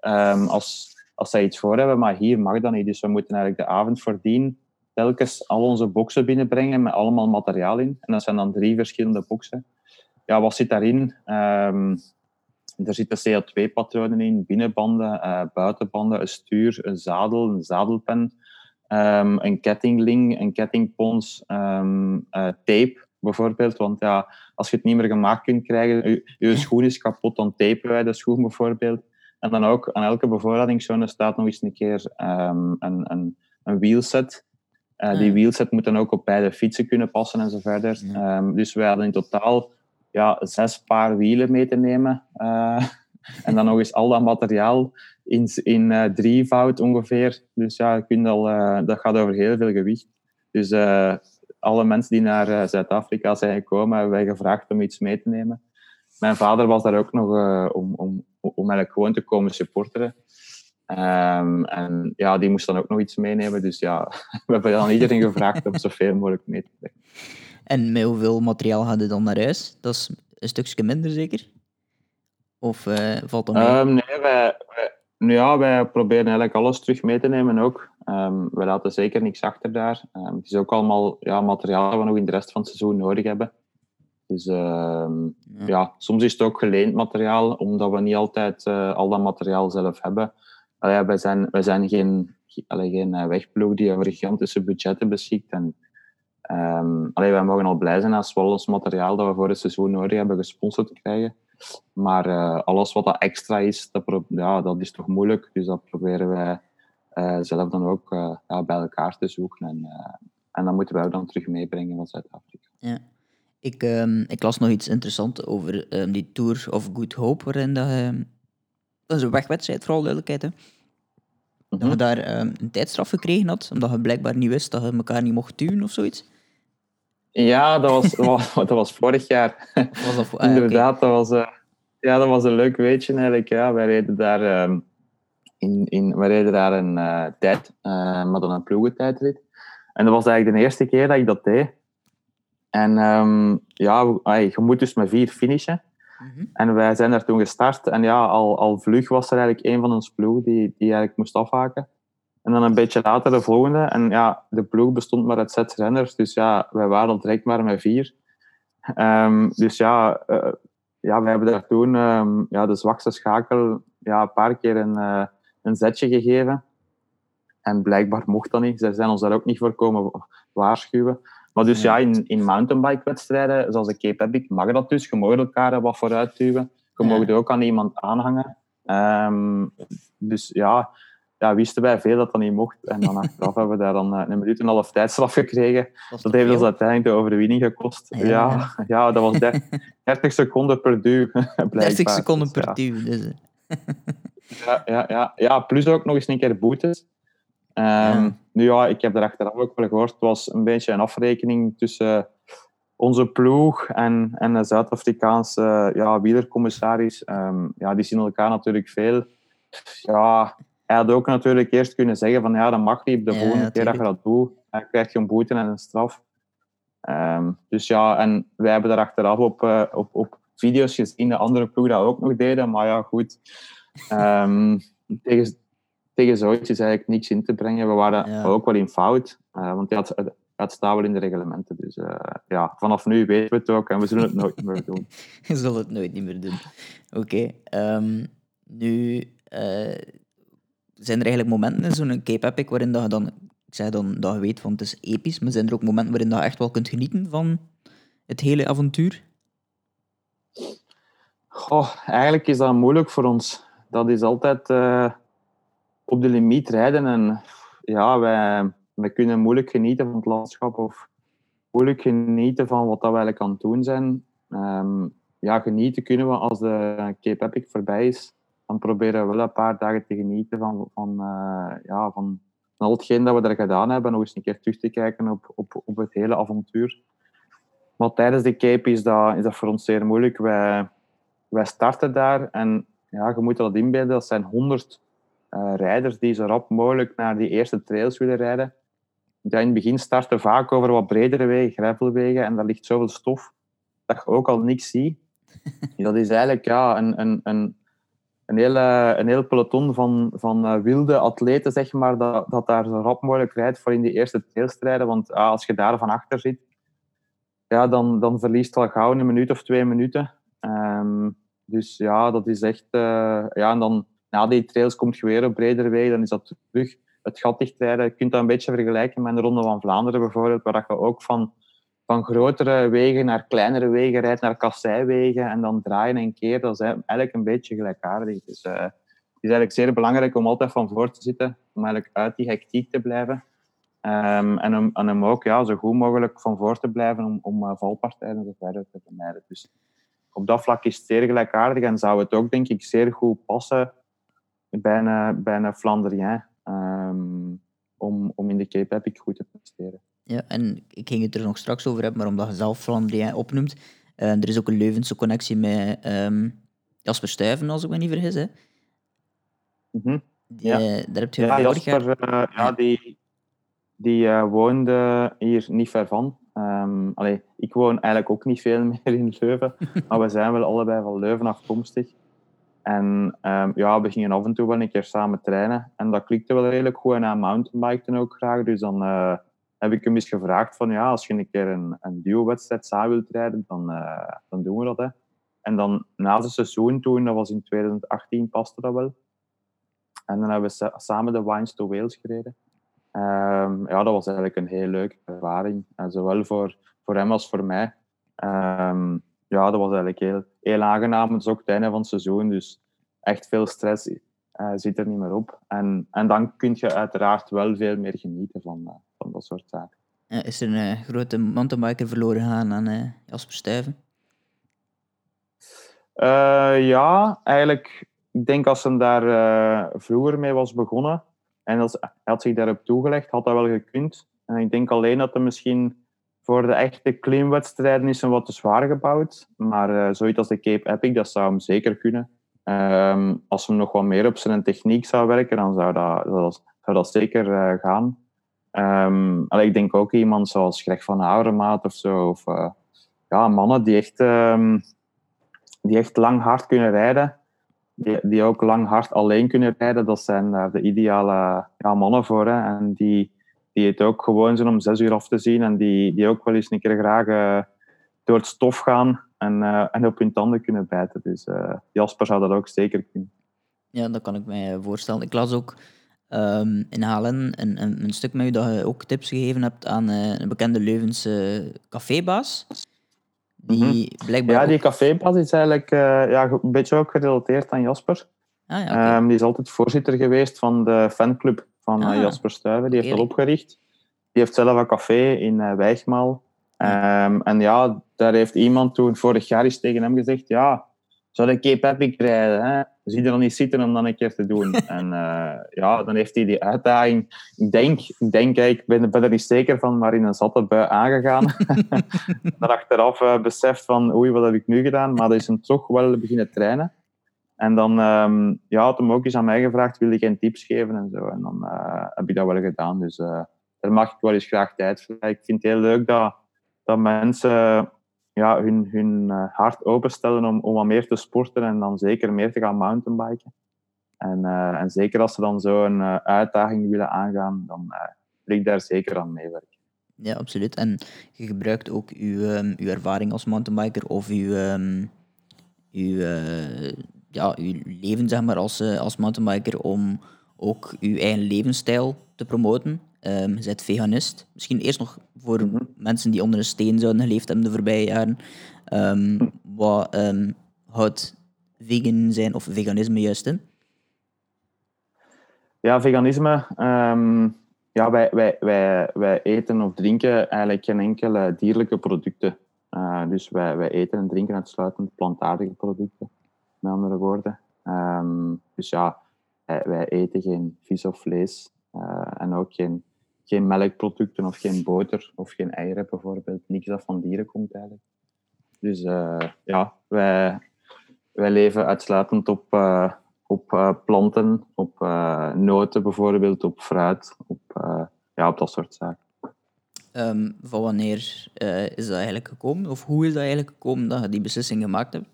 Um, als, als zij iets voor hebben, maar hier mag dat niet. Dus we moeten eigenlijk de avond voordien telkens al onze boxen binnenbrengen met allemaal materiaal in. En dat zijn dan drie verschillende boxen. Ja, wat zit daarin? Um, er zitten CO2-patronen in, binnenbanden, uh, buitenbanden, een stuur, een zadel, een zadelpen, um, een kettingling, een kettingpons, um, uh, tape bijvoorbeeld. Want ja, als je het niet meer gemaakt kunt krijgen, je, je schoen is kapot, dan tapen wij de schoen bijvoorbeeld. En dan ook aan elke bevoorradingszone staat nog eens een keer um, een, een, een wheelset. Uh, die wheelset moet dan ook op beide fietsen kunnen passen en zo verder. Um, dus wij hadden in totaal ja, zes paar wielen mee te nemen. Uh, en dan nog eens al dat materiaal in, in uh, drievoud ongeveer. Dus ja, kunt al, dat gaat over heel veel gewicht. Dus alle mensen die naar Zuid-Afrika zijn gekomen, hebben wij gevraagd om iets mee te nemen. Mijn vader was daar ook nog om, om, om eigenlijk gewoon te komen supporteren. Um, en ja, die moest dan ook nog iets meenemen. Dus ja, we hebben dan iedereen gevraagd om zoveel mogelijk mee te brengen. En met hoeveel materiaal hadden dan naar huis? Dat is een stukje minder zeker? Of uh, valt dat mee? Um, nee, wij, wij, nu ja, wij proberen eigenlijk alles terug mee te nemen ook. Um, we laten zeker niks achter daar. het is ook allemaal ja, materiaal dat we nog in de rest van het seizoen nodig hebben. Dus uh, ja. ja. soms is het ook geleend materiaal, omdat we niet altijd uh, al dat materiaal zelf hebben. Allee, wij, zijn, wij zijn geen, allee, geen uh, wegploeg die over gigantische budgetten beschikt. En, um, allee, wij mogen al blij zijn als we al ons materiaal dat we voor het seizoen nodig hebben gesponsord krijgen. Maar uh, alles wat dat extra is, dat, ja, dat is toch moeilijk. Dus dat proberen wij zelf dan ook ja, bij elkaar te zoeken. En, en dat moeten wij dan terug meebrengen van Zuid-Afrika. Ja. Ik, um, ik las nog iets interessants over um, die Tour of Good Hope, waarin dat, dat is een wegwedstrijd, vooral duidelijkheid. Hè. Mm -hmm. Dat je daar een tijdstraf gekregen had, omdat je blijkbaar niet wist dat je elkaar niet mocht duwen of zoiets. Ja, dat was, dat was vorig jaar. Was dat, ah, Inderdaad, dat, was, uh, ja, dat was een leuk weetje eigenlijk. Ja. Wij reden daar, in, in, wij reden daar een uh, tijd, uh, maar dan een ploegentijdrit. En dat was eigenlijk de eerste keer dat ik dat deed. En um, ja, ay, je moet dus met vier finishen. Mm -hmm. En wij zijn daar toen gestart. En ja, al, al vlug was er eigenlijk een van ons ploeg die, die eigenlijk moest afhaken. En dan een beetje later de volgende. En ja, de ploeg bestond maar uit zes renners. Dus ja, wij waren direct maar met vier. Um, dus ja, uh, ja, we hebben daar toen um, ja, de zwakste schakel ja, een paar keer een, uh, een zetje gegeven. En blijkbaar mocht dat niet. Ze zijn ons daar ook niet voor komen waarschuwen. Maar dus ja, in, in mountainbike-wedstrijden, zoals de Cape Epic, mag dat dus. Je mag elkaar wat vooruit duwen. Je mag er ook aan iemand aanhangen. Um, dus ja, ja, wisten wij veel dat dat niet mocht. En dan achteraf hebben we daar dan eh, een minuut en een half tijdstraf gekregen. Dat, dat heeft ons uiteindelijk de overwinning gekost. Ja, ja, ja dat was 30 seconden per duw. 30 seconden per duw. Dus. ja, ja, ja, ja, plus ook nog eens een keer boetes. Um, ja. Nu ja, ik heb er achteraf ook wel gehoord, het was een beetje een afrekening tussen onze ploeg en, en de Zuid-Afrikaanse ja, wielercommissaris. Um, ja, die zien elkaar natuurlijk veel. Ja, hij had ook natuurlijk eerst kunnen zeggen van ja, dat mag niet. De ja, volgende keer dat je dat doet, dan krijg je een boete en een straf. Um, dus ja, en wij hebben daar achteraf op, uh, op, op video's gezien de andere ploeg dat ook nog deden. Maar ja, goed. Um, tegen, tegen zoiets is eigenlijk niks in te brengen. We waren ja. ook wel in fout, uh, want het, het staat wel in de reglementen. Dus uh, ja, vanaf nu weten we het ook en we zullen het nooit meer doen. we zullen het nooit meer doen. Oké. Okay. Um, nu uh, zijn er eigenlijk momenten in zo'n Cape Epic waarin dat je dan, ik zei dan dat je weet van het is episch, maar zijn er ook momenten waarin dat je echt wel kunt genieten van het hele avontuur? Goh, eigenlijk is dat moeilijk voor ons. Dat is altijd op de limiet rijden. En ja, wij, wij kunnen moeilijk genieten van het landschap of moeilijk genieten van wat dat we eigenlijk aan het doen zijn. Um, ja, genieten kunnen we als de Cape Epic voorbij is. Dan proberen we wel een paar dagen te genieten van, van, uh, ja, van, van al hetgeen dat we er gedaan hebben. Nog eens een keer terug te kijken op, op, op het hele avontuur. Maar tijdens de Cape is dat, is dat voor ons zeer moeilijk. Wij, wij starten daar en ja, je moet dat inbeelden. Dat zijn 100 uh, rijders die zo rap mogelijk naar die eerste trails willen rijden. Die in het begin starten vaak over wat bredere wegen, gravelwegen, en daar ligt zoveel stof dat je ook al niks ziet. Dat is eigenlijk ja, een, een, een, een, hele, een heel peloton van, van wilde atleten, zeg maar, dat, dat daar zo rap mogelijk rijdt voor in die eerste trailstrijden. Want als je daar van achter zit, ja, dan, dan verliest al gauw een minuut of twee minuten. Ehm, dus ja, dat is echt... ja, en dan na die trails komt je weer op bredere wegen, dan is dat terug het gat dichtrijden. Je kunt dat een beetje vergelijken met de Ronde van Vlaanderen bijvoorbeeld, waar je ook van, van grotere wegen naar kleinere wegen rijdt, naar kasseiwegen en dan draaien en keer. Dat is eigenlijk een beetje gelijkaardig. Dus uh, het is eigenlijk zeer belangrijk om altijd van voor te zitten, om eigenlijk uit die hectiek te blijven. Um, en, om, en ook ja, zo goed mogelijk van voor te blijven om, om uh, valpartijen verder te vermijden. Dus op dat vlak is het zeer gelijkaardig en zou het ook, denk ik, zeer goed passen bij een, bij een Flandrien. Um, om, om in de Cape Epic goed te presteren. Ja, en ik ging het er nog straks over hebben, maar omdat je zelf Flandrien opnoemt, uh, er is ook een Leuvense connectie met um, Jasper Stuyven, als ik me niet vergis. Hè? Mm -hmm. die, ja. Uh, daar heb je ja, Jasper, uh, ja, die, die woonde hier niet ver van. Um, allee, ik woon eigenlijk ook niet veel meer in Leuven, maar we zijn wel allebei van Leuven afkomstig. En um, ja, we gingen af en toe wel een keer samen trainen. En dat klikte wel redelijk goed. En hij mountainbikte ook graag. Dus dan uh, heb ik hem eens gevraagd van ja, als je een keer een, een duo-wedstrijd samen wilt rijden, dan, uh, dan doen we dat. Hè. En dan na het seizoen toen, dat was in 2018, paste dat wel. En dan hebben we samen de Wines to Wales gereden. Um, ja, dat was eigenlijk een heel leuke ervaring. En zowel voor, voor hem als voor mij. Um, ja, dat was eigenlijk heel, heel aangenaam. Het is ook het einde van het seizoen, dus echt veel stress uh, zit er niet meer op. En, en dan kun je uiteraard wel veel meer genieten van, uh, van dat soort zaken. Ja, is er een uh, grote mountainbiker verloren gegaan aan Jasper Stuyven? ja, eigenlijk. Ik denk als hij daar vroeger mee was begonnen en als, hij had zich daarop toegelegd, had dat wel gekund. En ik denk alleen dat hij misschien voor de echte klimwedstrijden is hem wat te zwaar gebouwd. Maar zoiets als de Cape Epic, dat zou hem zeker kunnen. Um, als hij nog wat meer op zijn techniek zou werken, dan zou dat, zou dat zeker uh, gaan. Um, ik denk ook iemand zoals Greg van Avermaat of zo. Of, uh, ja, mannen die echt, um, die echt lang hard kunnen rijden. Die, die ook lang hard alleen kunnen rijden. Dat zijn daar de ideale mannen voor. Hè. En die, die het ook gewoon zijn om zes uur af te zien en die, die ook wel eens een keer graag door het stof gaan en, uh, en op hun tanden kunnen bijten. Dus uh, Jasper zou dat ook zeker kunnen. Ja, dat kan ik mij voorstellen. Ik las ook um, in Halen een, een, een, stuk met u dat je ook tips gegeven hebt aan een bekende Leuvense cafébaas. Die mm -hmm. blijkbaar ja, die cafébaas is eigenlijk ja, een beetje ook gerelateerd aan Jasper. Ah, ja, okay. um, die is altijd voorzitter geweest van de fanclub van ah, Jasper Stuyven. Die heeft dat opgericht. Die heeft zelf een café in uh, Wijgmaal. Um, en ja, daar heeft iemand toen vorig jaar eens tegen hem gezegd, ja, zou de Cape Epic rijden? Hè? Zie je er niet zitten om dat een keer te doen? en uh, ja, dan heeft hij die uitdaging, ik denk, ik denk, ik ben, ben er niet zeker van, maar in een zatte bui aangegaan. dan achteraf uh, beseft van, oei, wat heb ik nu gedaan? Maar dat is hem toch wel beginnen trainen. En dan um, ja, had hem ook eens aan mij gevraagd, wilde ik geen tips geven en zo. En dan uh, heb ik dat wel gedaan. Dus daar mag ik wel eens graag tijd voor. Ik vind het heel leuk dat, dat mensen ja, hun, hun uh, hart openstellen om, om wat meer te sporten en dan zeker meer te gaan mountainbiken. En, en zeker als ze dan zo'n uitdaging willen aangaan, dan wil ik daar zeker aan meewerken. Ja, absoluut. En je gebruikt ook uw, uw ervaring als mountainbiker of uw, uw ja, je leven zeg maar, als, uh, als mountainbiker om ook je eigen levensstijl te promoten. Um, je bent veganist. Misschien eerst nog voor mm -hmm. mensen die onder een steen zouden geleefd hebben de voorbije jaren. Um, wat um, houdt vegan zijn of veganisme juist in? Ja, veganisme. ja, wij, wij, wij, wij eten of drinken eigenlijk geen enkele dierlijke producten. Uh, dus wij, wij eten en drinken uitsluitend plantaardige producten met andere woorden. Dus ja, wij, wij, eten geen vis of vlees uh, en ook geen, geen melkproducten of geen boter of geen eieren bijvoorbeeld. Niks dat van dieren komt eigenlijk. Dus uh, ja, wij, wij leven uitsluitend op, uh, op planten, op noten bijvoorbeeld, op fruit, op, ja, op dat soort zaken. Um, van wanneer is dat eigenlijk gekomen? Of hoe is dat eigenlijk gekomen dat je die beslissing gemaakt hebt?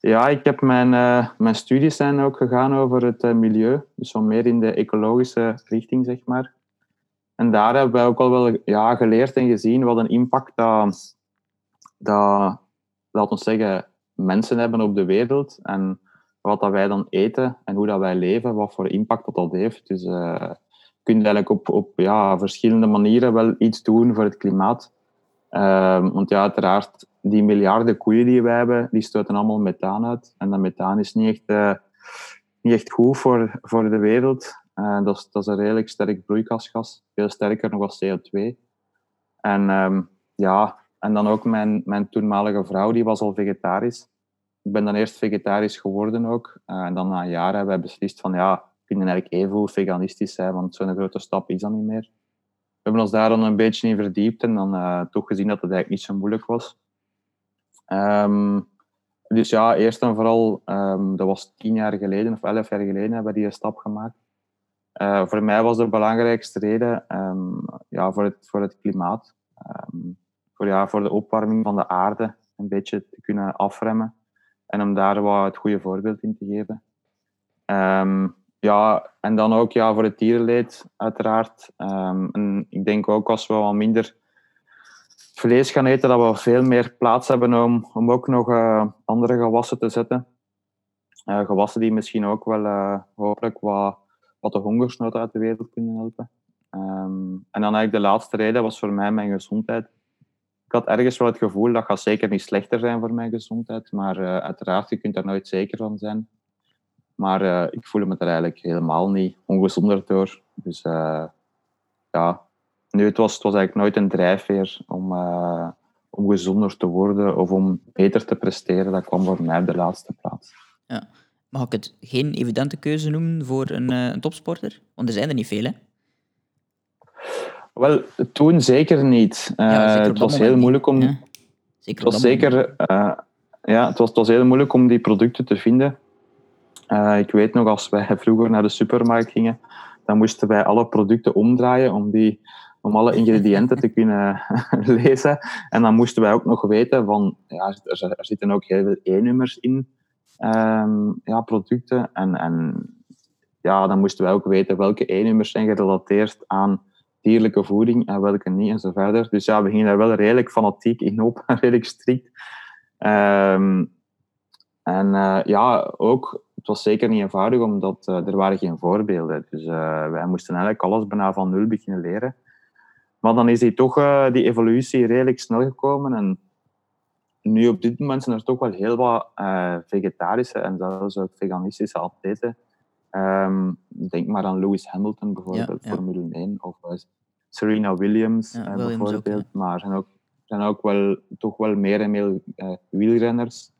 Ja, ik heb mijn, uh, mijn studies zijn ook gegaan over het uh, milieu. Dus zo meer in de ecologische richting, zeg maar. En daar hebben wij ook al wel ja, geleerd en gezien wat een impact dat, dat, laat ons zeggen, mensen hebben op de wereld. En wat dat wij dan eten en hoe dat wij leven, wat voor impact dat dat heeft. Dus uh, je eigenlijk op, op ja, verschillende manieren wel iets doen voor het klimaat. Want ja, uiteraard, die miljarden koeien die wij hebben, die stoten allemaal methaan uit. En dat methaan is niet echt, uh, niet echt goed voor, voor de wereld. Uh, dat, is, dat is een redelijk sterk broeikasgas. Veel sterker nog als CO2. En um, ja, en dan ook mijn, mijn toenmalige vrouw, die was al vegetarisch. Ik ben dan eerst vegetarisch geworden ook. Uh, en dan na een jaar hebben wij beslist van ja, we kunnen eigenlijk even veganistisch zijn, want zo'n grote stap is dat niet meer. We hebben ons daar dan een beetje in verdiept en dan toch gezien dat het eigenlijk niet zo moeilijk was. Um, dus ja, eerst en vooral, um, dat was tien jaar geleden of elf jaar geleden hebben we die stap gemaakt. Uh, voor mij was de belangrijkste reden um, ja, voor, het, voor het klimaat. voor, ja, voor de opwarming van de aarde een beetje te kunnen afremmen. En om daar wat het goede voorbeeld in te geven. Ja, en dan ook ja, voor het dierenleed, uiteraard. En ik denk ook als we wat minder vlees gaan eten, dat we veel meer plaats hebben om, om ook nog uh, andere gewassen te zetten. Uh, gewassen die misschien ook wel uh, hopelijk wat, wat de hongersnood uit de wereld kunnen helpen. Um, en dan eigenlijk de laatste reden was voor mij mijn gezondheid ik had ergens wel het gevoel dat gaat zeker niet slechter zijn voor mijn gezondheid. Maar uiteraard, je kunt daar nooit zeker van zijn. Maar ik voel me er eigenlijk helemaal niet ongezonder door. Dus ja, nu, het was, het was eigenlijk nooit een drijfveer om, om gezonder te worden of om beter te presteren. Dat kwam voor mij op de laatste plaats. Ja. Mag ik het geen evidente keuze noemen voor een, een topsporter? Want er zijn er niet veel, hè? Wel, toen zeker niet. Ja, zeker het was heel moeilijk om. Ja. Zeker het was zeker. Ja, het was, het was heel moeilijk om die producten te vinden. Ik weet nog, als wij vroeger naar de supermarkt gingen, dan moesten wij alle producten omdraaien om, die, om alle ingrediënten te kunnen lezen. En dan moesten wij ook nog weten van, ja, er, zitten ook heel veel E-nummers in, um, ja, producten. En, en ja, dan moesten wij ook weten welke E-nummers zijn gerelateerd aan dierlijke voeding en welke niet en zo verder. Dus ja, we gingen daar wel redelijk fanatiek in op, redelijk strikt. Um, en uh, ja, ook, het was zeker niet eenvoudig, omdat uh, er waren geen voorbeelden. Dus uh, wij moesten eigenlijk alles bijna van nul beginnen leren. Maar dan is die toch, die evolutie redelijk snel gekomen. En nu op dit moment zijn er toch wel heel wat vegetarische en zelfs ook veganistische atleten Um, denk maar aan Lewis Hamilton bijvoorbeeld, ja, Formule 1, of Serena Williams, bijvoorbeeld. Ook, maar er zijn ook, zijn ook wel, toch wel meer en meer wielrenners.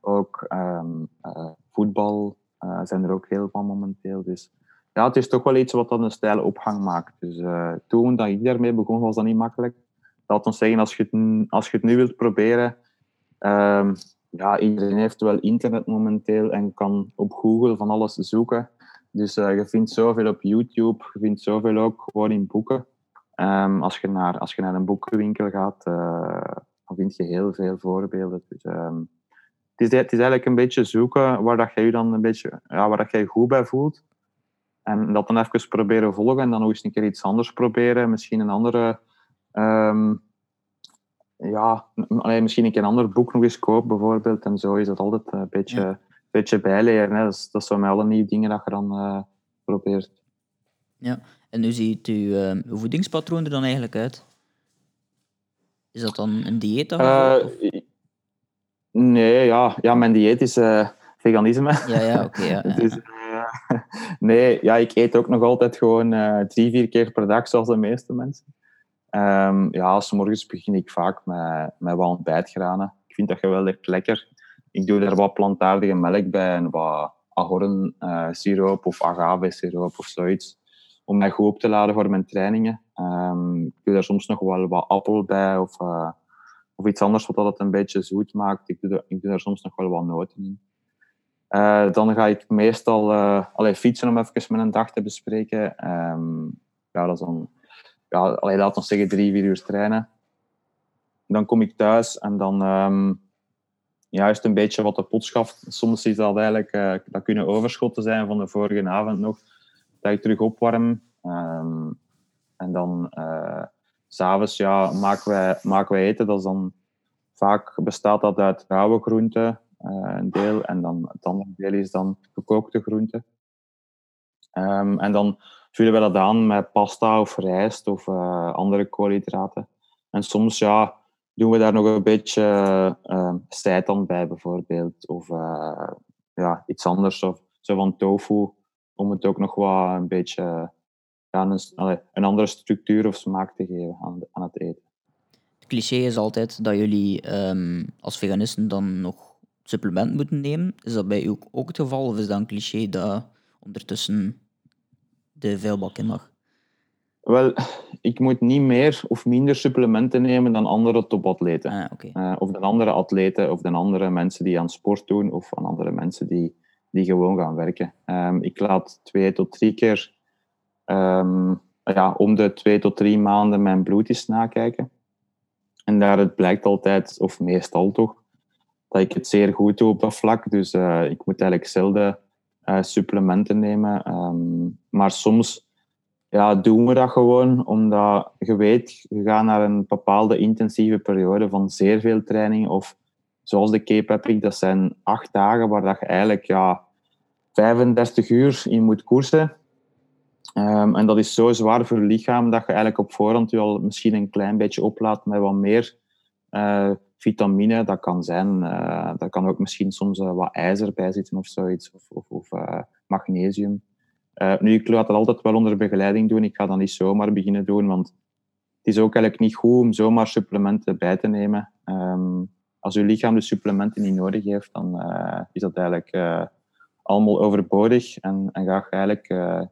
Ook um, uh, voetbal zijn er ook heel van momenteel. Dus ja, het is toch wel iets wat dan een stijl opgang maakt. Dus toen dat ik daarmee begon, was dat niet makkelijk. Laat ons zeggen, als je het, als je het nu wilt proberen, um, ja, iedereen heeft wel internet momenteel en kan op Google van alles zoeken. Dus uh, je vindt zoveel op YouTube, je vindt zoveel ook gewoon in boeken. Um, als, je naar, als je naar een boekenwinkel gaat, uh, dan vind je heel veel voorbeelden. Dus, um, het, is, het is eigenlijk een beetje zoeken waar dat je je dan een beetje, ja, waar dat je, je goed bij voelt. En dat dan even proberen volgen en dan nog eens een keer iets anders proberen. Misschien een andere... Um, ja, misschien een keer een ander boek nog eens kopen bijvoorbeeld. En zo is dat altijd een beetje beetje bijleren. Hè. Dat, is, dat zijn alle nieuwe dingen dat je dan uh, probeert. Ja, en hoe ziet uw, uh, voedingspatroon er dan eigenlijk uit? Is dat dan een dieet? Dan, uh, nee, ja. ja, mijn dieet is veganisme. Ja, ja, oké. Okay, ja, dus, nee, ja, ik eet ook nog altijd gewoon drie, vier keer per dag, zoals de meeste mensen. Um, ja, s morgens begin ik vaak met, met wat ontbijtgranen. Ik vind dat geweldig lekker ik doe daar wat plantaardige melk bij en wat ahorn-siroop of agave-siroop of zoiets. Om mij goed op te laden voor mijn trainingen. Um, ik doe daar soms nog wel wat appel bij of, uh, of iets anders wat dat een beetje zoet maakt. Ik doe, daar, ik doe daar soms nog wel wat noten in. Uh, dan ga ik meestal uh, fietsen om even met een dag te bespreken. Um, ja, dat is dan, ja, laten we zeggen drie, vier uur trainen. Dan kom ik thuis en dan um, juist een beetje wat de pot schaft. Soms is dat eigenlijk, uh, dat kunnen overschotten zijn van de vorige avond nog, dat ik terug opwarm. Um, en dan s'avonds ja, maken, wij, maken wij eten. Dat is dan, vaak bestaat dat uit rauwe groenten, een deel. En dan het andere deel is dan gekookte groenten. Um, en dan vullen we dat aan met pasta of rijst of uh, andere koolhydraten. En soms ja, doen we daar nog een beetje uh, seitan bij bijvoorbeeld. Of uh, ja, iets anders, of zo van tofu. Om het ook nog wat een beetje ja, een, andere structuur of smaak te geven aan, aan het eten. Het cliché is altijd dat jullie um, als veganisten dan nog supplement moeten nemen. Is dat bij u ook, het geval? Of is dat een cliché dat ondertussen de vuilbak in mag? Wel, ik moet niet meer of minder supplementen nemen dan andere topatleten. Ah, okay. uh, of dan andere atleten, of dan andere mensen die aan sport doen, of van andere mensen die, die gewoon gaan werken. Um, ik laat twee tot drie keer um, ja, om de twee tot drie maanden mijn bloed eens nakijken. En daar het blijkt altijd, of meestal toch, dat ik het zeer goed doe op dat vlak. Dus uh, ik moet eigenlijk zelden uh, supplementen nemen. Um, maar soms ja, doen we dat gewoon omdat je weet, je gaat naar een bepaalde intensieve periode van zeer veel training. Of zoals de Cape Epic, dat zijn acht dagen waar dat je eigenlijk ja, 35 uur in moet koersen. Um, en dat is zo zwaar voor je lichaam dat je eigenlijk op voorhand je al misschien een klein beetje oplaat met wat meer uh, vitamine. Dat kan zijn, uh, daar kan ook misschien soms uh, wat ijzer bij zitten of zoiets, of, of, of magnesium. nu, ik laat dat altijd wel onder begeleiding doen. Ik ga dat niet zomaar beginnen doen, want het is ook eigenlijk niet goed om zomaar supplementen bij te nemen. Um, als je lichaam de supplementen niet nodig heeft, dan is dat eigenlijk allemaal overbodig en, en ga je eigenlijk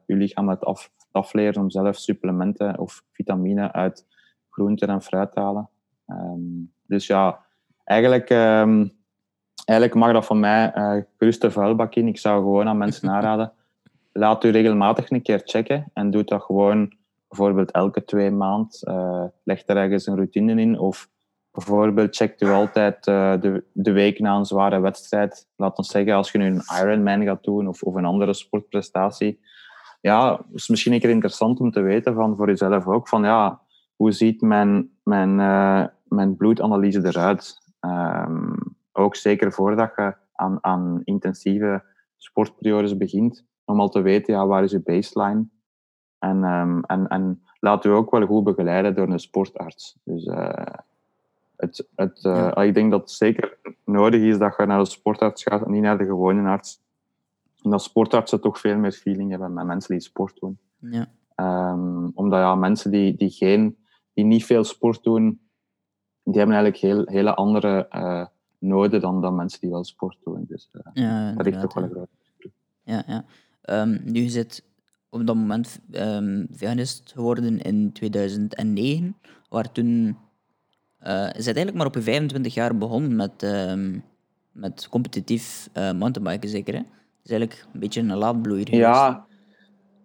je lichaam het af, afleren om zelf supplementen of vitamine uit groenten en fruit te halen. Um, dus ja, eigenlijk, um, eigenlijk mag dat van mij uh, gerust de vuilbak in. Ik zou gewoon aan mensen aanraden, laat u regelmatig een keer checken en doe dat gewoon bijvoorbeeld elke twee maand. Uh, leg er ergens een routine in of Bijvoorbeeld checkt u altijd uh, de, de week na een zware wedstrijd. Laat ons zeggen, als je nu een Ironman gaat doen of, of een andere sportprestatie. Ja, is misschien een keer interessant om te weten van voor jezelf ook. Van ja, hoe ziet mijn, mijn, uh, mijn bloedanalyse eruit? Um, ook zeker voordat je aan, aan intensieve sportperiodes begint. Om al te weten, ja, waar is je baseline? En, um, en, en laat u ook wel goed begeleiden door een sportarts. Dus uh, het, het, uh, ja. Ik denk dat het zeker nodig is dat je naar de sportarts gaat en niet naar de gewone arts. En dat sportartsen toch veel meer feeling hebben met mensen die sport doen. Ja. Um, omdat ja, mensen die, die, geen, die niet veel sport doen, die hebben eigenlijk heel, hele andere uh, noden dan, dan mensen die wel sport doen. Dus uh, ja, dat ligt toch wel een groot Ja, ja. Um, nu je zit op dat moment um, veganist geworden in 2009, waar toen uh, is eigenlijk maar op je 25 jaar begonnen met, uh, met competitief mountainbiken, zeker? Hè? is eigenlijk een beetje een laadbloeier Ja,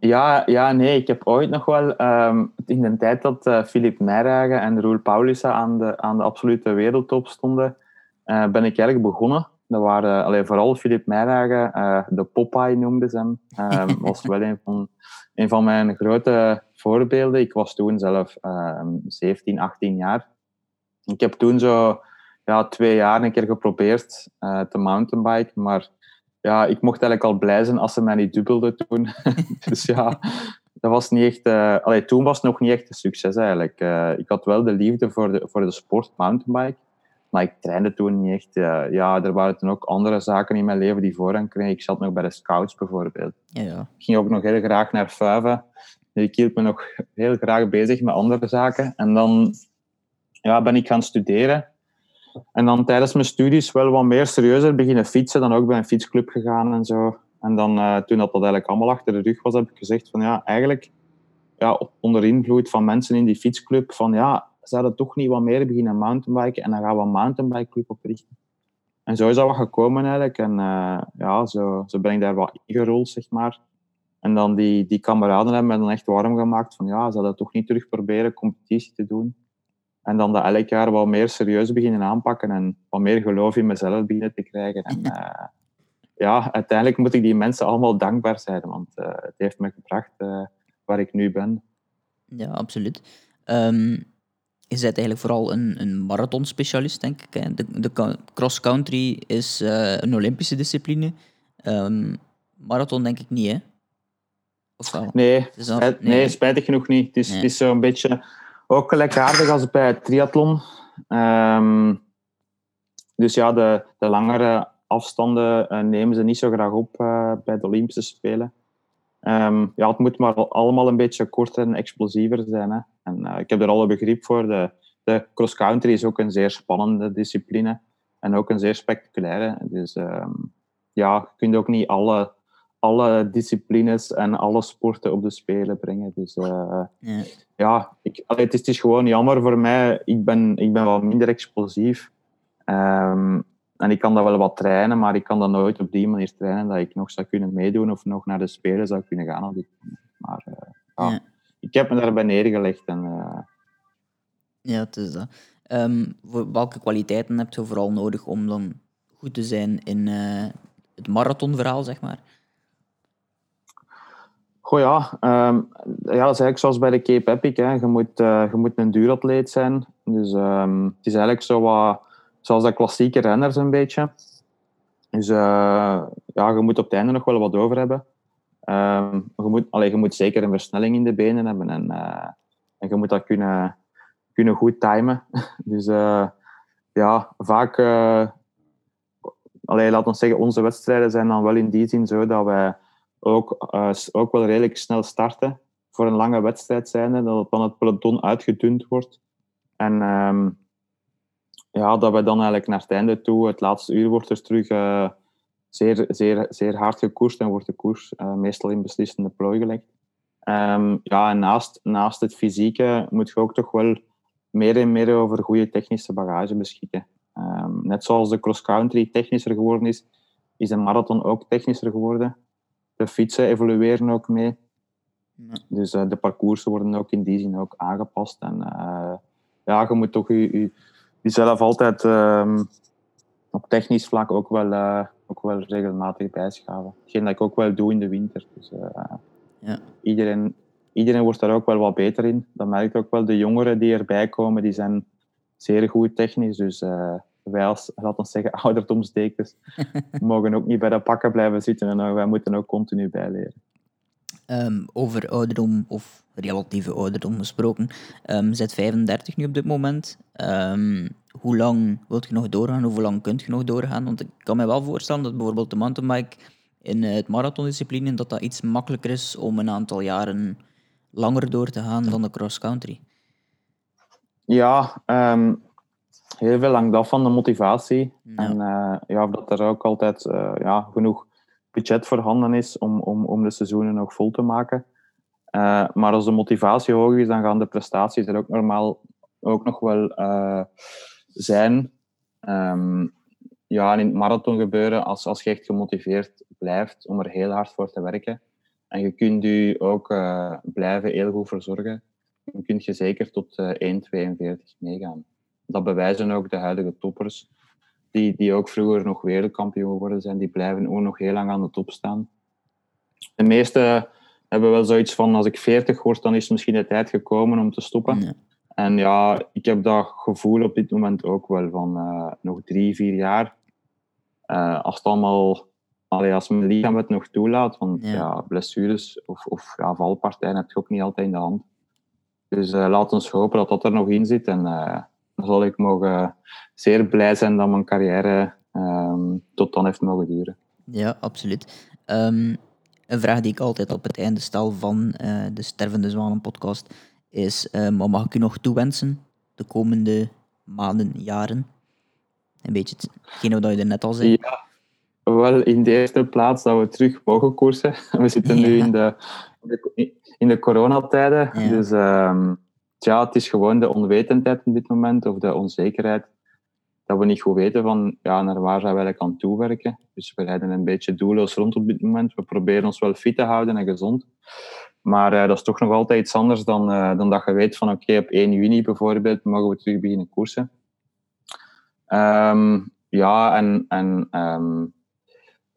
ja, ja, nee. Ik heb ooit nog wel, um, in de tijd dat uh, Philip Meijragen en Roel Paulussen aan de, aan de absolute wereldtop stonden, uh, ben ik eigenlijk begonnen. Dat waren allee, vooral Philip Meijragen, uh, de Popeye noemden ze hem. Um, was wel een van, een van mijn grote voorbeelden. Ik was toen zelf 17, 18 jaar. Ik heb toen zo ja, twee jaar een keer geprobeerd te mountainbiken, maar ja, ik mocht eigenlijk al blij zijn als ze mij niet dubbelden toen. dus ja, dat was niet echt... Uh, allee, toen was het nog niet echt een succes eigenlijk. Uh, ik had wel de liefde voor de, voor de sport mountainbike, maar ik trainde toen niet echt. ja, er waren toen ook andere zaken in mijn leven die voorrang kregen. Ik zat nog bij de scouts bijvoorbeeld. Ja, ja. Ik ging ook nog heel graag naar Fuiven. Ik hield me nog heel graag bezig met andere zaken. En dan ja, ben ik gaan studeren. En dan tijdens mijn studies wel wat meer serieuzer beginnen fietsen. Dan ook bij een fietsclub gegaan en zo. En dan, uh, toen dat, dat eigenlijk allemaal achter de rug was, heb ik gezegd van ja, eigenlijk ja, onder invloed van mensen in die fietsclub, van ja, zouden toch niet wat meer beginnen mountainbiken en dan gaan we een mountainbikeclub oprichten. En zo is dat wat gekomen eigenlijk. En uh, ja, zo, zo ben ik daar wat ingerold, zeg maar. En dan die, die kameraden hebben me dan echt warm gemaakt van ja, ze hadden toch niet terug proberen competitie te doen. En dan dat elk jaar wat meer serieus beginnen aanpakken en wat meer geloof in mezelf beginnen te krijgen. En uh, ja, uiteindelijk moet ik die mensen allemaal dankbaar zijn, want uh, het heeft me gebracht uh, waar ik nu ben. Ja, absoluut. Um, je bent eigenlijk vooral een, een marathonspecialist, denk ik. Hè? De, de cross-country is een Olympische discipline. Um, marathon denk ik niet, hè? Nee, nee, nee, spijtig genoeg niet. Het is, nee. het is zo'n beetje ook gelijkaardig als bij het triathlon. Um, dus ja, de, de langere afstanden uh, nemen ze niet zo graag op uh, bij de Olympische Spelen. Um, ja, het moet maar allemaal een beetje korter en explosiever zijn. Hè. En uh, ik heb er alle begrip voor. De, de cross-country is ook een zeer spannende discipline. En ook een zeer spectaculaire. Dus um, ja, je kunt ook niet alle alle disciplines en alle sporten op de Spelen brengen. Dus uh, ja, ja ik, allee, het, is, het, is, gewoon jammer voor mij. Ik ben, ik ben wat minder explosief. Um, en ik kan dat wel wat trainen, maar ik kan dat nooit op die manier trainen dat ik nog zou kunnen meedoen of nog naar de Spelen zou kunnen gaan. Maar uh, ja, ja. ik heb me daarbij neergelegd. En, uh... Ja, het is dat. Um, welke kwaliteiten heb je vooral nodig om dan goed te zijn in het marathonverhaal, zeg maar? Ja, um, ja, dat is eigenlijk zoals bij de Cape Epic. Hè. Je, moet, uh, je moet een duuratleet zijn. Dus um, het is eigenlijk zo wat, zoals de klassieke renners een beetje. Dus uh, ja, je moet op het einde nog wel wat over hebben. Um, je, moet, allee, je moet zeker een versnelling in de benen hebben. En, uh, en je moet dat kunnen, kunnen goed timen. dus ja, vaak... allee, laat ons zeggen, onze wedstrijden zijn dan wel in die zin zo dat wij ook, uh, ook wel redelijk snel starten voor een lange wedstrijd zijnde, dat dan het peloton uitgedund wordt. En um, ja, dat we dan eigenlijk naar het einde toe, het laatste uur wordt er terug uh, zeer, zeer, zeer hard gekoerst en wordt de koers uh, meestal in beslissende plooi gelegd. Um, ja, en naast, naast het fysieke moet je ook toch wel meer en meer over goede technische bagage beschikken. Um, net zoals de cross-country technischer geworden is, is de marathon ook technischer geworden de fietsen evolueren ook mee. Ja. Dus uh, de parcoursen worden ook in die zin ook aangepast. En uh, ja, je moet toch je, je, jezelf altijd um, op technisch vlak ook wel, uh, ook wel regelmatig bijschaven. Hetgeen dat ik ook wel doe in de winter. Dus, ja. iedereen, iedereen wordt daar ook wel wat beter in. Dat merk ik ook wel. De jongeren die erbij komen, die zijn zeer goed technisch. Dus wij als, laten we zeggen, ouderdomsdekens mogen ook niet bij de pakken blijven zitten en wij moeten ook continu bijleren. Um, over ouderdom of relatieve ouderdom gesproken. Um, zit 35 nu op dit moment. Um, hoe lang wilt je nog doorgaan? Hoe lang kunt je nog doorgaan? Want ik kan me wel voorstellen dat bijvoorbeeld de mountainbike in het marathondiscipline dat dat iets makkelijker is om een aantal jaren langer door te gaan dan de cross-country. Ja, um, heel veel hangt af van de motivatie. En uh, ja, of dat er ook altijd uh, ja, genoeg budget voorhanden is om, om, om de seizoenen nog vol te maken. Uh, maar als de motivatie hoog is, dan gaan de prestaties er ook normaal ook nog wel zijn. Um, ja, en in het marathon gebeuren, als, als je echt gemotiveerd blijft om er heel hard voor te werken, en je kunt je ook blijven heel goed verzorgen, dan kun je zeker tot 1,42 meegaan dat bewijzen ook de huidige toppers, die, die ook vroeger nog wereldkampioen geworden zijn, die blijven ook nog heel lang aan de top staan. De meeste hebben wel zoiets van, als ik 40 word, dan is misschien de tijd gekomen om te stoppen. En ja, ik heb dat gevoel op dit moment ook wel van uh, nog drie, vier jaar. Uh, als het allemaal, allee, als mijn lichaam het nog toelaat, want ja, ja blessures of, of ja, valpartijen heb je ook niet altijd in de hand. Dus uh, laat ons hopen dat dat er nog in zit. En zal ik mogen zeer blij zijn dat mijn carrière um, tot dan heeft mogen duren. Ja, absoluut. Um, een vraag die ik altijd op het einde stel van uh, de Stervende Zwanen podcast is, um, wat mag ik u nog toewensen de komende maanden, jaren? Een beetje hetgene wat je er net al zei. Ja, wel in de eerste plaats dat we terug mogen koersen. We zitten nu in de, in de coronatijden, ja. dus um, ja, het is gewoon de onwetendheid op dit moment, of de onzekerheid, dat we niet goed weten van ja, naar waar zijn we eigenlijk aan toewerken. Dus we rijden een beetje doelloos rond op dit moment. We proberen ons wel fit te houden en gezond. Maar uh, dat is toch nog altijd iets anders dan, uh, dan dat je weet van oké, op 1 juni bijvoorbeeld mogen we terug beginnen koersen. Um, ja, en, en um,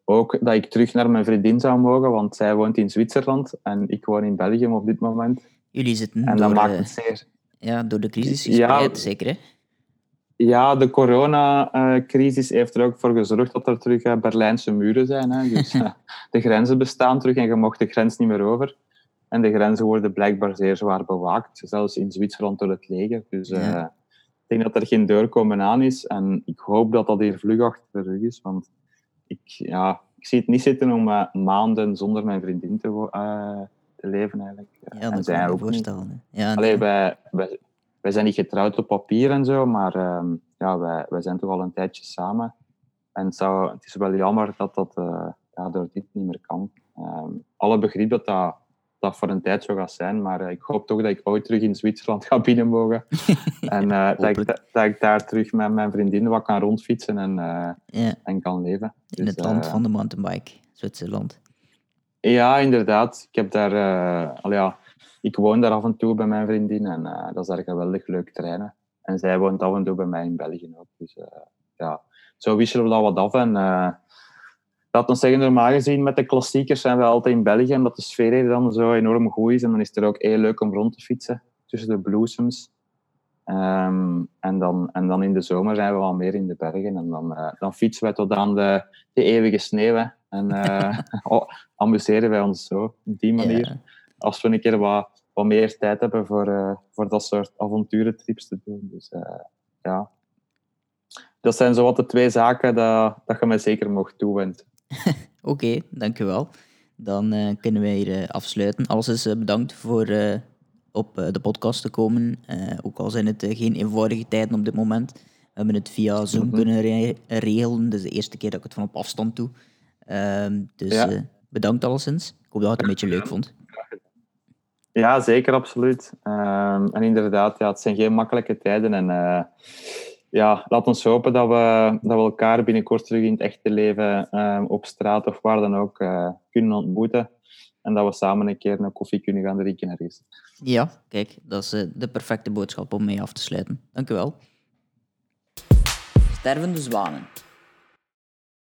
ook dat ik terug naar mijn vriendin zou mogen, want zij woont in Zwitserland en ik woon in België op dit moment. Jullie zitten en door, maakt het zeer... ja, door de crisis gespreid, ja, zeker hè? Ja, de coronacrisis heeft er ook voor gezorgd dat er terug Berlijnse muren zijn. Hè. Dus de grenzen bestaan terug en je mocht de grens niet meer over. En de grenzen worden blijkbaar zeer zwaar bewaakt, zelfs in Zwitserland door het leger. Dus ja. uh, ik denk dat er geen doorkomen aan is. En ik hoop dat dat hier vlug achter de rug is. Want ik, ja, ik zie het niet zitten om uh, maanden zonder mijn vriendin te, uh, te leven. Eigenlijk. Ja, dat kan ik me voorstellen. Ja, Allee, wij, wij, wij, zijn niet getrouwd op papier en zo, maar um, ja, wij, wij zijn toch al een tijdje samen. En het, zou, het is wel jammer dat dat ja, door dit niet meer kan. Um, alle begrip dat dat dat voor een tijd zo gaat zijn. Maar uh, ik hoop toch dat ik ooit terug in Zwitserland ga binnen mogen. en uh, dat, ik, dat, ik, daar terug met mijn vriendinnen wat kan rondfietsen en, ja. en kan leven. In dus, het land van de mountainbike, Zwitserland. Ja, inderdaad. Ik heb daar... al ja, ik woon daar af en toe bij mijn vriendin en dat is daar geweldig leuk trainen. En zij woont af en toe bij mij in België ook. Dus ja, zo wisselen we dat wat af en laat ons zeggen, normaal gezien met de klassiekers zijn we altijd in België, omdat de sfeer hier dan zo enorm goed is. En dan is het er ook heel leuk om rond te fietsen tussen de bloesems. Um, en, dan, en dan in de zomer zijn we wel meer in de bergen. En dan, uh, dan fietsen wij tot aan de, de eeuwige sneeuw. En uh, oh, amuseren wij ons zo, op die manier. Ja. Als we een keer wat, wat meer tijd hebben voor, uh, voor dat soort avonturentrips te doen. Dus ja, dat zijn zo wat de twee zaken dat, dat je mij zeker mocht toewensen. Oké, okay, dankjewel. Dan kunnen wij hier afsluiten. Alles is bedankt voor op de podcast te komen. ook al zijn het geen eenvoudige tijden op dit moment. We hebben het via Zoom mm -hmm. kunnen re regelen. Dus de eerste keer dat ik het van op afstand doe. Ehm, dus ja. bedankt alleszins. Ik hoop dat je het een beetje leuk vond. Ja, zeker, absoluut. Um, en inderdaad, ja, het zijn geen makkelijke tijden. En ja, laat ons hopen dat we, dat we elkaar binnenkort terug in het echte leven uh, op straat of waar dan ook uh, kunnen ontmoeten. En dat we samen een keer een koffie kunnen gaan drinken ergens. Ja, kijk, dat is uh, de perfecte boodschap om mee af te sluiten. Dank u wel. Stervende zwanen.